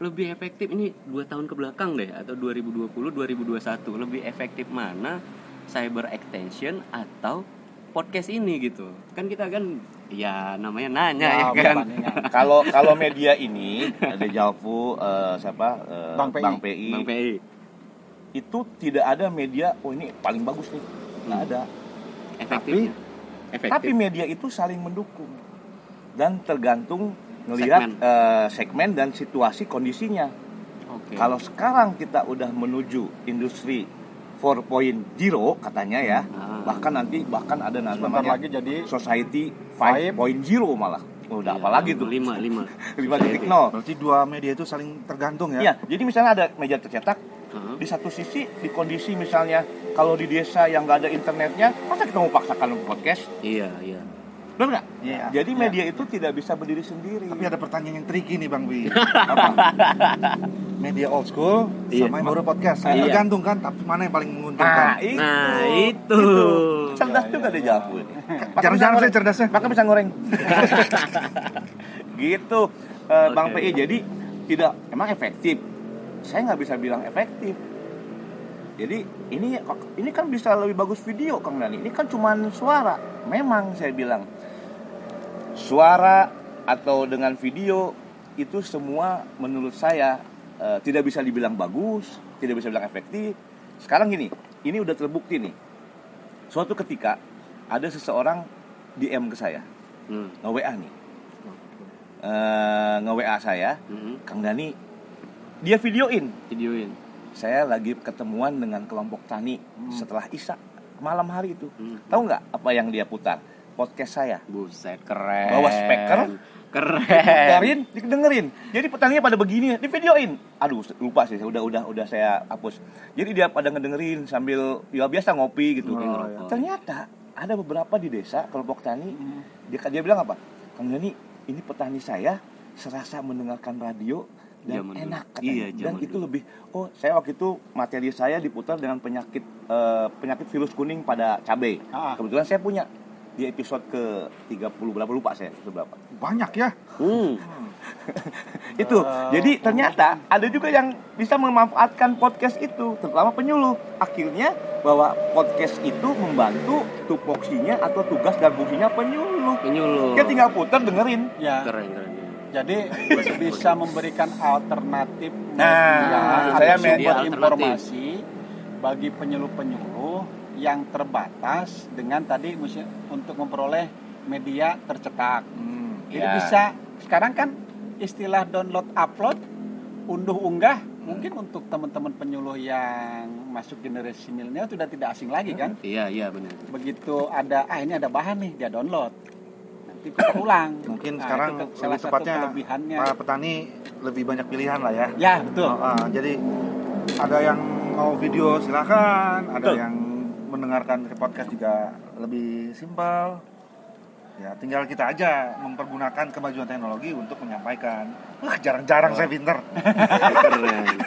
Lebih efektif ini dua tahun ke belakang deh atau 2020 2021 lebih efektif mana cyber extension atau podcast ini gitu kan kita kan ya namanya nanya ya, Ya, kan perbandingan. Kalau kalau media ini ada Jalfu eh, siapa eh, Bang PI. PI, Bang PI itu tidak ada media oh ini paling bagus nih. Nggak Hmm. ada. efektifnya efektif Tapi media itu saling mendukung dan tergantung melihat Segmen. segmen, segmen dan situasi kondisinya. oke Kalau sekarang kita udah menuju industri 4.0 katanya ya. Ah. Bahkan nanti bahkan ada namanya lagi jadi Society 5.0 malah. Oh, udah apa lagi tuh? Lima, lima. 5.0. Berarti dua media itu saling tergantung ya? Iya, jadi misalnya ada meja tercetak Heeh. di satu sisi di kondisi misalnya kalau di desa yang nggak ada internetnya, masa kita mau paksakan podcast? Iya, iya. Benar nggak? Iya. Jadi media itu tidak bisa berdiri sendiri. Tapi ada pertanyaan yang tricky nih Bang Bi. Apa? Media old school Iya. sama yang baru podcast. Iya. Tergantung kan, tapi mana yang paling Nah, menguntungkan? itu. Nah, itu. Cerdas juga deh Jafu ini. Jarang-jarang saya cerdasnya. Maka bisa goreng. gitu, eh, Bang Oke. PI. Jadi tidak emang efektif. Saya nggak bisa bilang efektif. Jadi ini ini kan bisa lebih bagus video Kang Dani. Ini kan cuman suara. Memang saya bilang suara atau dengan video itu semua menurut saya eh, tidak bisa dibilang bagus, tidak bisa dibilang efektif. Sekarang gini, ini udah terbukti nih. Suatu ketika ada seseorang DM ke saya, Hmm. nge-WA nih. Eh, nge-WA saya, Hmm. Kang Dani, dia videoin. Videoin. Saya lagi ketemuan dengan kelompok tani setelah Isa malam hari itu. Hmm. Tahu nggak apa yang dia putar? Podcast saya. Buset, keren. Bawa speaker, Keren. Diputarin, didengerin. Jadi petaninya pada begini, di videoin. Aduh, lupa sih, udah udah udah saya hapus. Jadi dia pada ngedengerin sambil ya biasa ngopi gitu. Ngopi ngerokok. Ternyata ada beberapa di desa kelompok tani, dia dia bilang apa? Kang Dani, ini petani saya serasa mendengarkan radio dan dulu. enak katanya. Iya, dan itu dulu. lebih oh saya waktu itu materi saya diputar dengan penyakit eh, penyakit virus kuning pada cabai. Ah. Kebetulan saya punya di episode ke 30 berapa lupa saya berapa. Banyak ya. Hmm. itu jadi ternyata ada juga yang bisa memanfaatkan podcast itu terutama penyuluh akhirnya bahwa podcast itu membantu tupoksinya atau tugas dan fungsinya penyuluh Penyuluh. dia tinggal putar dengerin ya Keren, keren. ya. jadi bisa memberikan alternatif Nah, atau saya alternatif. informasi bagi penyuluh-penyuluh yang terbatas dengan tadi untuk memperoleh media tercetak. Jadi Ya. bisa sekarang kan istilah download upload unduh unggah mungkin untuk teman-teman penyuluh yang masuk generasi milenial sudah tidak asing lagi kan. Iya, iya benar. Begitu ada ah ini ada bahan nih dia download. Nanti putar ulang. Mungkin Nah, sekarang salah satu tepatnya kelebihannya. para petani lebih banyak pilihan lah ya. Ya, betul. Oh, ah, jadi ada yang mau video silakan, ada Betul. yang mendengarkan podcast juga lebih simpel. Ya, tinggal kita aja mempergunakan kemajuan teknologi untuk menyampaikan. Wah, jarang-jarang saya pinter. Keren.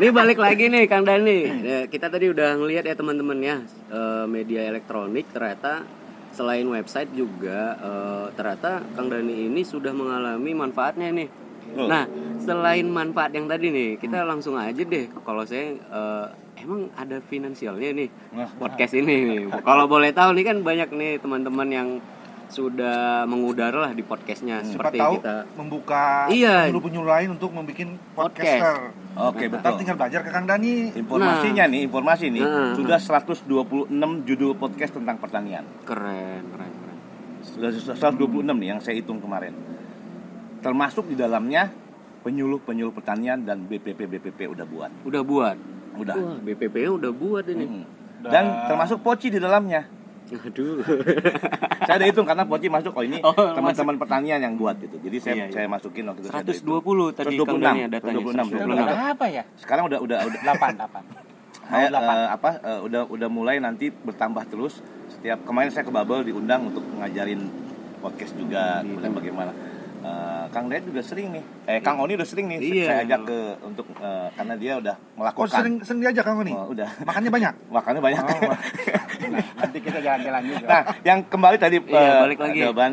Ini balik lagi nih Kang Dani. Ya, kita tadi udah ngelihat ya teman-teman ya eh, media elektronik ternyata selain website juga eh, ternyata Kang Dani ini sudah mengalami manfaatnya nih. Betul. Nah, selain manfaat yang tadi nih, kita langsung aja deh. Kalau saya eh, emang ada finansialnya nih podcast ini. nih. Kalau boleh tahu nih kan banyak nih teman-teman yang sudah mengudara lah di podcastnya Siapa seperti tahu kita. membuka Iya. penyuluh-penyuluh lain untuk membuat podcaster. oke Ntar betul tinggal belajar ke Kang Dani. informasinya nih informasi nih Nah. sudah 126 judul podcast tentang pertanian Keren, keren, keren. sudah 126 nih yang saya hitung kemarin termasuk di dalamnya penyuluh-penyuluh pertanian dan BPP BPP udah buat Udah buat. Udah Wah, BPP udah buat ini. Mm. dan termasuk Poci di dalamnya Aduh. saya udah hitung karena Poci masuk oh ini Oh, teman-teman pertanian yang buat gitu jadi saya Iya, iya. saya masukin waktu itu saya udah hitung. 120 tadi Kang 126, Dani ya datanya. 126. 126. Ada apa ya? sekarang udah udah udah 8 8. saya delapan. eh, apa eh, udah udah mulai nanti bertambah terus setiap kemarin saya ke Babel diundang untuk ngajarin podcast juga Gitu. kemudian bagaimana Eh, Kang Dayat juga sering nih eh Kang Oni udah sering nih Iya. saya ajak ke untuk eh, karena dia udah Oh, melakukan sering sering diajak Kang Oni. Oh, udah Makannya banyak. makannya banyak Oh, Nah, nanti kita jalan-jalan juga. nah yang kembali tadi Iya, eh, balik lagi. jawaban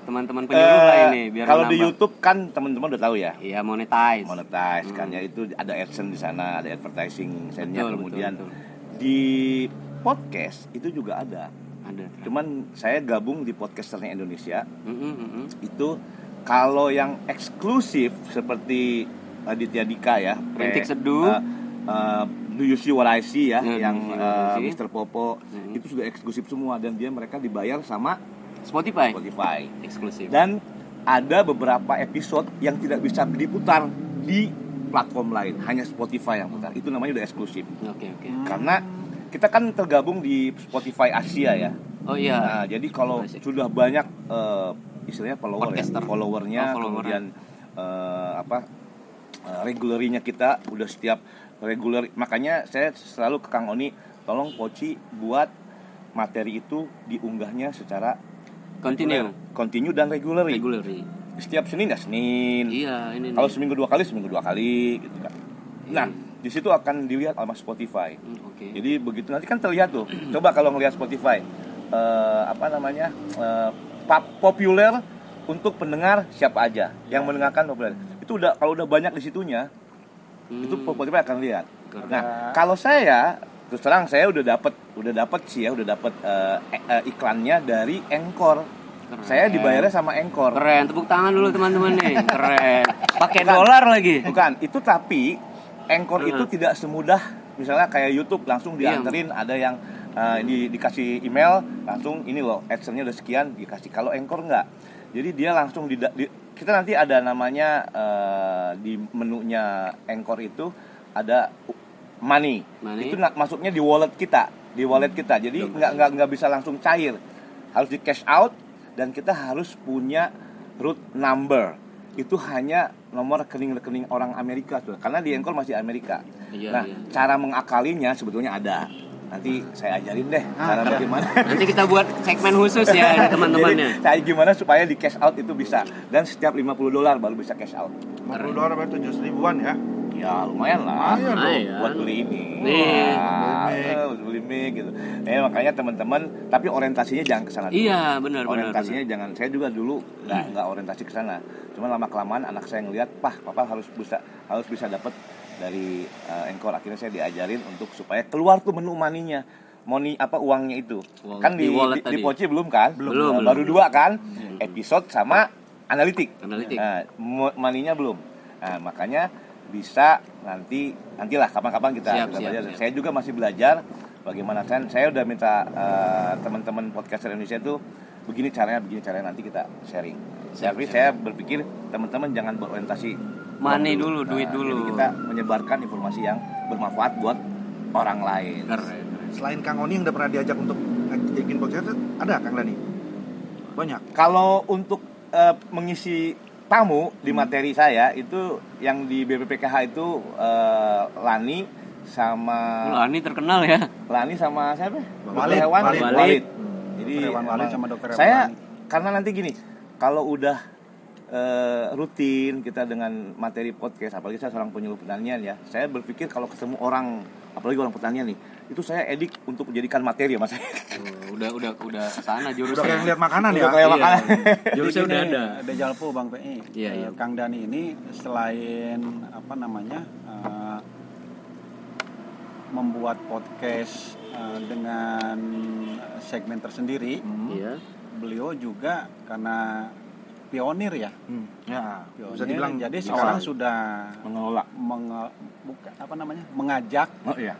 Teman-teman penyuluh lah Eh, ini biar kalau di. YouTube kan teman-teman udah tahu ya Iya, monetize. monetize kan Hmm. ya itu ada adsense di sana ada advertising Betul, kemudian betul, di podcast itu juga ada Ada. cuman saya gabung di podcasternya Indonesia Mm, mm, mm, mm. itu kalau yang eksklusif seperti Aditya Dika ya Rintik Seduh. eh, eh, Do You See What I See ya Ya, yang I eh. Mr. Popo Hmm. itu sudah eksklusif semua dan dia mereka dibayar sama Spotify. Spotify Eksklusif. dan ada beberapa episode yang tidak bisa diputar di platform lain, hanya Spotify yang putar. Itu namanya udah eksklusif. Oke oke. Karena kita kan tergabung di Spotify Asia ya. Oh iya. Nah, jadi kalau sudah banyak eh, istilahnya follower ya, followernya, Oh, follower. kemudian eh, apa eh, regulerinya kita udah setiap reguler. Makanya saya selalu ke Kang Oni, tolong Poci buat materi itu diunggahnya secara Continue. continue dan regular. Regularly. Setiap Senin ya Senin. Iya ini. Kalau seminggu dua kali seminggu dua kali gitu kan. Nah, di situ akan dilihat sama Spotify. Hmm, Oke. Jadi begitu nanti kan terlihat tuh. Coba kalau ngelihat Spotify eh, apa namanya? pop- populer untuk pendengar siapa aja yang mendengarkan populer. Itu udah kalau udah banyak di situnya itu Hmm. Spotify akan lihat. Keren. Nah, kalau saya terus terang saya udah dapat udah dapat sih ya, udah dapat eh, eh, iklannya dari Anchor. Keren. Saya dibayarnya sama Anchor. Keren, tepuk tangan dulu teman-teman nih. Keren. Pakai dolar lagi. Bukan, itu tapi Anchor Hmm. itu tidak semudah misalnya kayak YouTube langsung Iya. dianterin ada yang uh, di, dikasih email langsung ini loh adsense-nya udah sekian dikasih kalau Anchor enggak. Jadi dia langsung di, di- kita nanti ada namanya uh, di menunya Anchor itu ada money. Money. Itu masuknya di wallet kita, di wallet kita. Jadi nggak nggak nggak bisa langsung cair. Harus di cash out dan kita harus punya root number. Itu hanya nomor rekening-rekening orang Amerika tuh. Karena di Anchor masih Amerika. Iya, nah, iya. cara mengakalinya sebetulnya ada. Nanti saya ajarin deh cara bagaimana. Nanti kita buat segmen khusus ya teman-temannya. Saya gimana supaya di cash out itu bisa dan setiap 50 dolar baru bisa cash out. 50 dolar berarti 7 ribuan ya. Ya lumayan lah Lumayan. Lumayan. buat beli ini. Nih. Wah, Beli mic. buat beli mic gitu. Eh makanya teman-teman, tapi orientasinya jangan ke sana. dulu. Iya, benar benar. Orientasinya benar. jangan. Saya juga dulu nggak nggak orientasi ke sana. Cuma lama kelamaan anak saya ngelihat, pah, papa harus bisa harus bisa dapat dari eh, Anchor. Akhirnya saya diajarin untuk supaya keluar tuh menu maninya. Money apa uangnya itu? Uang kan di di, wallet di, di. Poci belum kan? Belum, belum. Baru dua kan? Episode sama analitik. Analitik. Nah, maninya belum. Nah, makanya bisa nanti nantilah kapan-kapan kita, Siap, kita siap, belajar. siap. Saya juga masih belajar bagaimana kan saya udah minta eh, teman-teman podcaster Indonesia itu begini caranya, begini caranya nanti kita sharing. Siap, Tapi siap. saya berpikir teman-teman jangan berorientasi Money uang dulu, duit Nah, dulu. Jadi kita menyebarkan informasi yang bermanfaat buat orang lain. Keren. Selain Kang Oni yang udah pernah diajak untuk bikin podcast ada Kang Dani? Banyak. Kalau untuk eh, mengisi tamu di materi saya itu yang di BPPKH itu eh, Lani sama Lani terkenal ya. Lani sama siapa? Walid. Hewan, Walid. Walid. Jadi Hewan Walid sama Dokter Hewan Saya Walid. karena nanti gini, kalau udah eh, rutin kita dengan materi podcast, apalagi saya seorang penyuluh pertanian ya, saya berpikir kalau ketemu orang, apalagi orang pertanian nih, itu saya edik untuk menjadikan materi ya mas. Oh, udah udah udah ke sana Udah jurusnya. kayak ngeliat makanan Udah ya. kayak Iya. makanan. Jurusnya udah ada. Ada Jalpo Bang PI. Iya, Eh, iya. Kang Dani ini selain apa namanya eh, membuat podcast eh, dengan segmen tersendiri, Iya. beliau juga karena pionir ya. Hmm, ya, Pionir. bisa dibilang jadi sekarang sudah Mengelola. menge- buka- apa namanya mengajak Oh iya.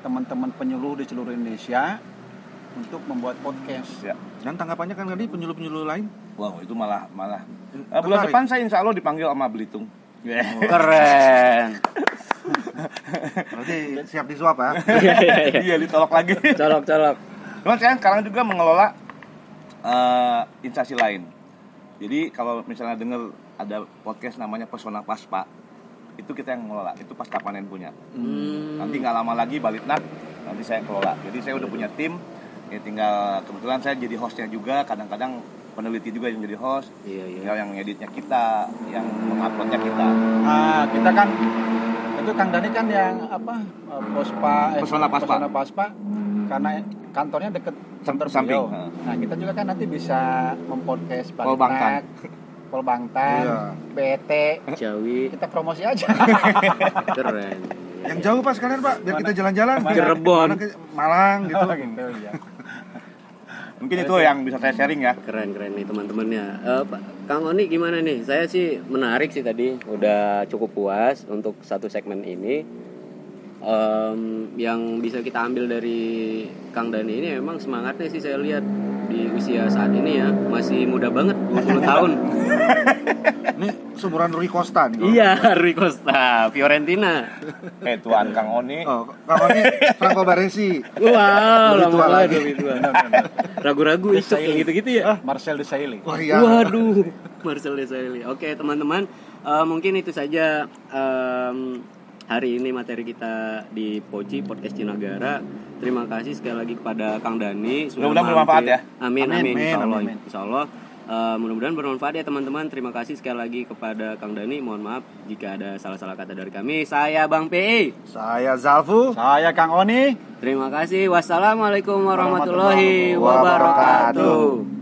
Teman-teman penyuluh di seluruh Indonesia untuk membuat podcast. Ya. Dan tanggapannya kan tadi penyuluh-penyuluh lain Wow, itu malah malah. Eh, bulan depan saya insya Allah dipanggil sama Belitung. Keren. berarti siap disuap ya. Iya, ditolak lagi. Colok colok. Cuman saya sekarang juga mengelola eh, instansi lain. Jadi kalau misalnya dengar ada podcast namanya Pesona Paspa, itu kita yang mengelola. Itu pasca panen punya. Hmm. Nanti nggak lama lagi balik nak, nanti saya yang kelola. Jadi saya udah punya tim. Ya tinggal kebetulan saya jadi hostnya juga. Kadang-kadang peneliti juga yang jadi host. Iya iya. Tinggal yang editnya kita, yang menguploadnya kita. Ah, kita kan itu Kang Dani kan yang apa Pospa eh, Pesona Paspa. Pesona Paspa karena kantornya deket kantor Samping, beliau. Nah, kita juga kan nanti bisa mempodcast Pol Bangtan. Pol Bangtan, Iya. BT, Jawi kita promosi aja. keren. Yang jauh Pak sekalian Pak, biar kita jalan-jalan. Cirebon. Mana Malang gitu. gitu ya. Mungkin itu yang bisa saya sharing ya. Keren keren nih teman-temannya. Eh, Pak Kang Oni gimana nih? Saya sih menarik sih tadi, udah cukup puas untuk satu segmen ini. Em, yang bisa kita ambil dari Kang Dani ini memang semangatnya sih saya lihat di usia saat ini ya masih muda banget 20 tahun. Ini sumuran Rui Costa nih. kalau- iya, Rui Costa, Fiorentina. Eh tuan Kang Oni. Oh, kalau ini Franco Baresi. Wow, Lebih lama tua lagi. lebih tua. Ragu-ragu itu kayak gitu-gitu ya. Marcel Desailly. Wah iya. Waduh, Marcel Desailly. Oke, teman-teman, eh, mungkin itu saja em, hari ini materi kita di Poci Podcast Cinagara. Terima kasih sekali lagi kepada Kang Dani sudah Mudah-mudahan bermanfaat ya. Amin, amin, Amin, insya Allah. amin. Insya Allah. Eh, mudah-mudahan bermanfaat ya teman-teman. Terima kasih sekali lagi kepada Kang Dani. Mohon maaf jika ada salah-salah kata dari kami. Saya Bang PE. Saya Zalfu. Saya Kang Oni. Terima kasih. Wassalamualaikum warahmatullahi Wabarakatuh. wabarakatuh.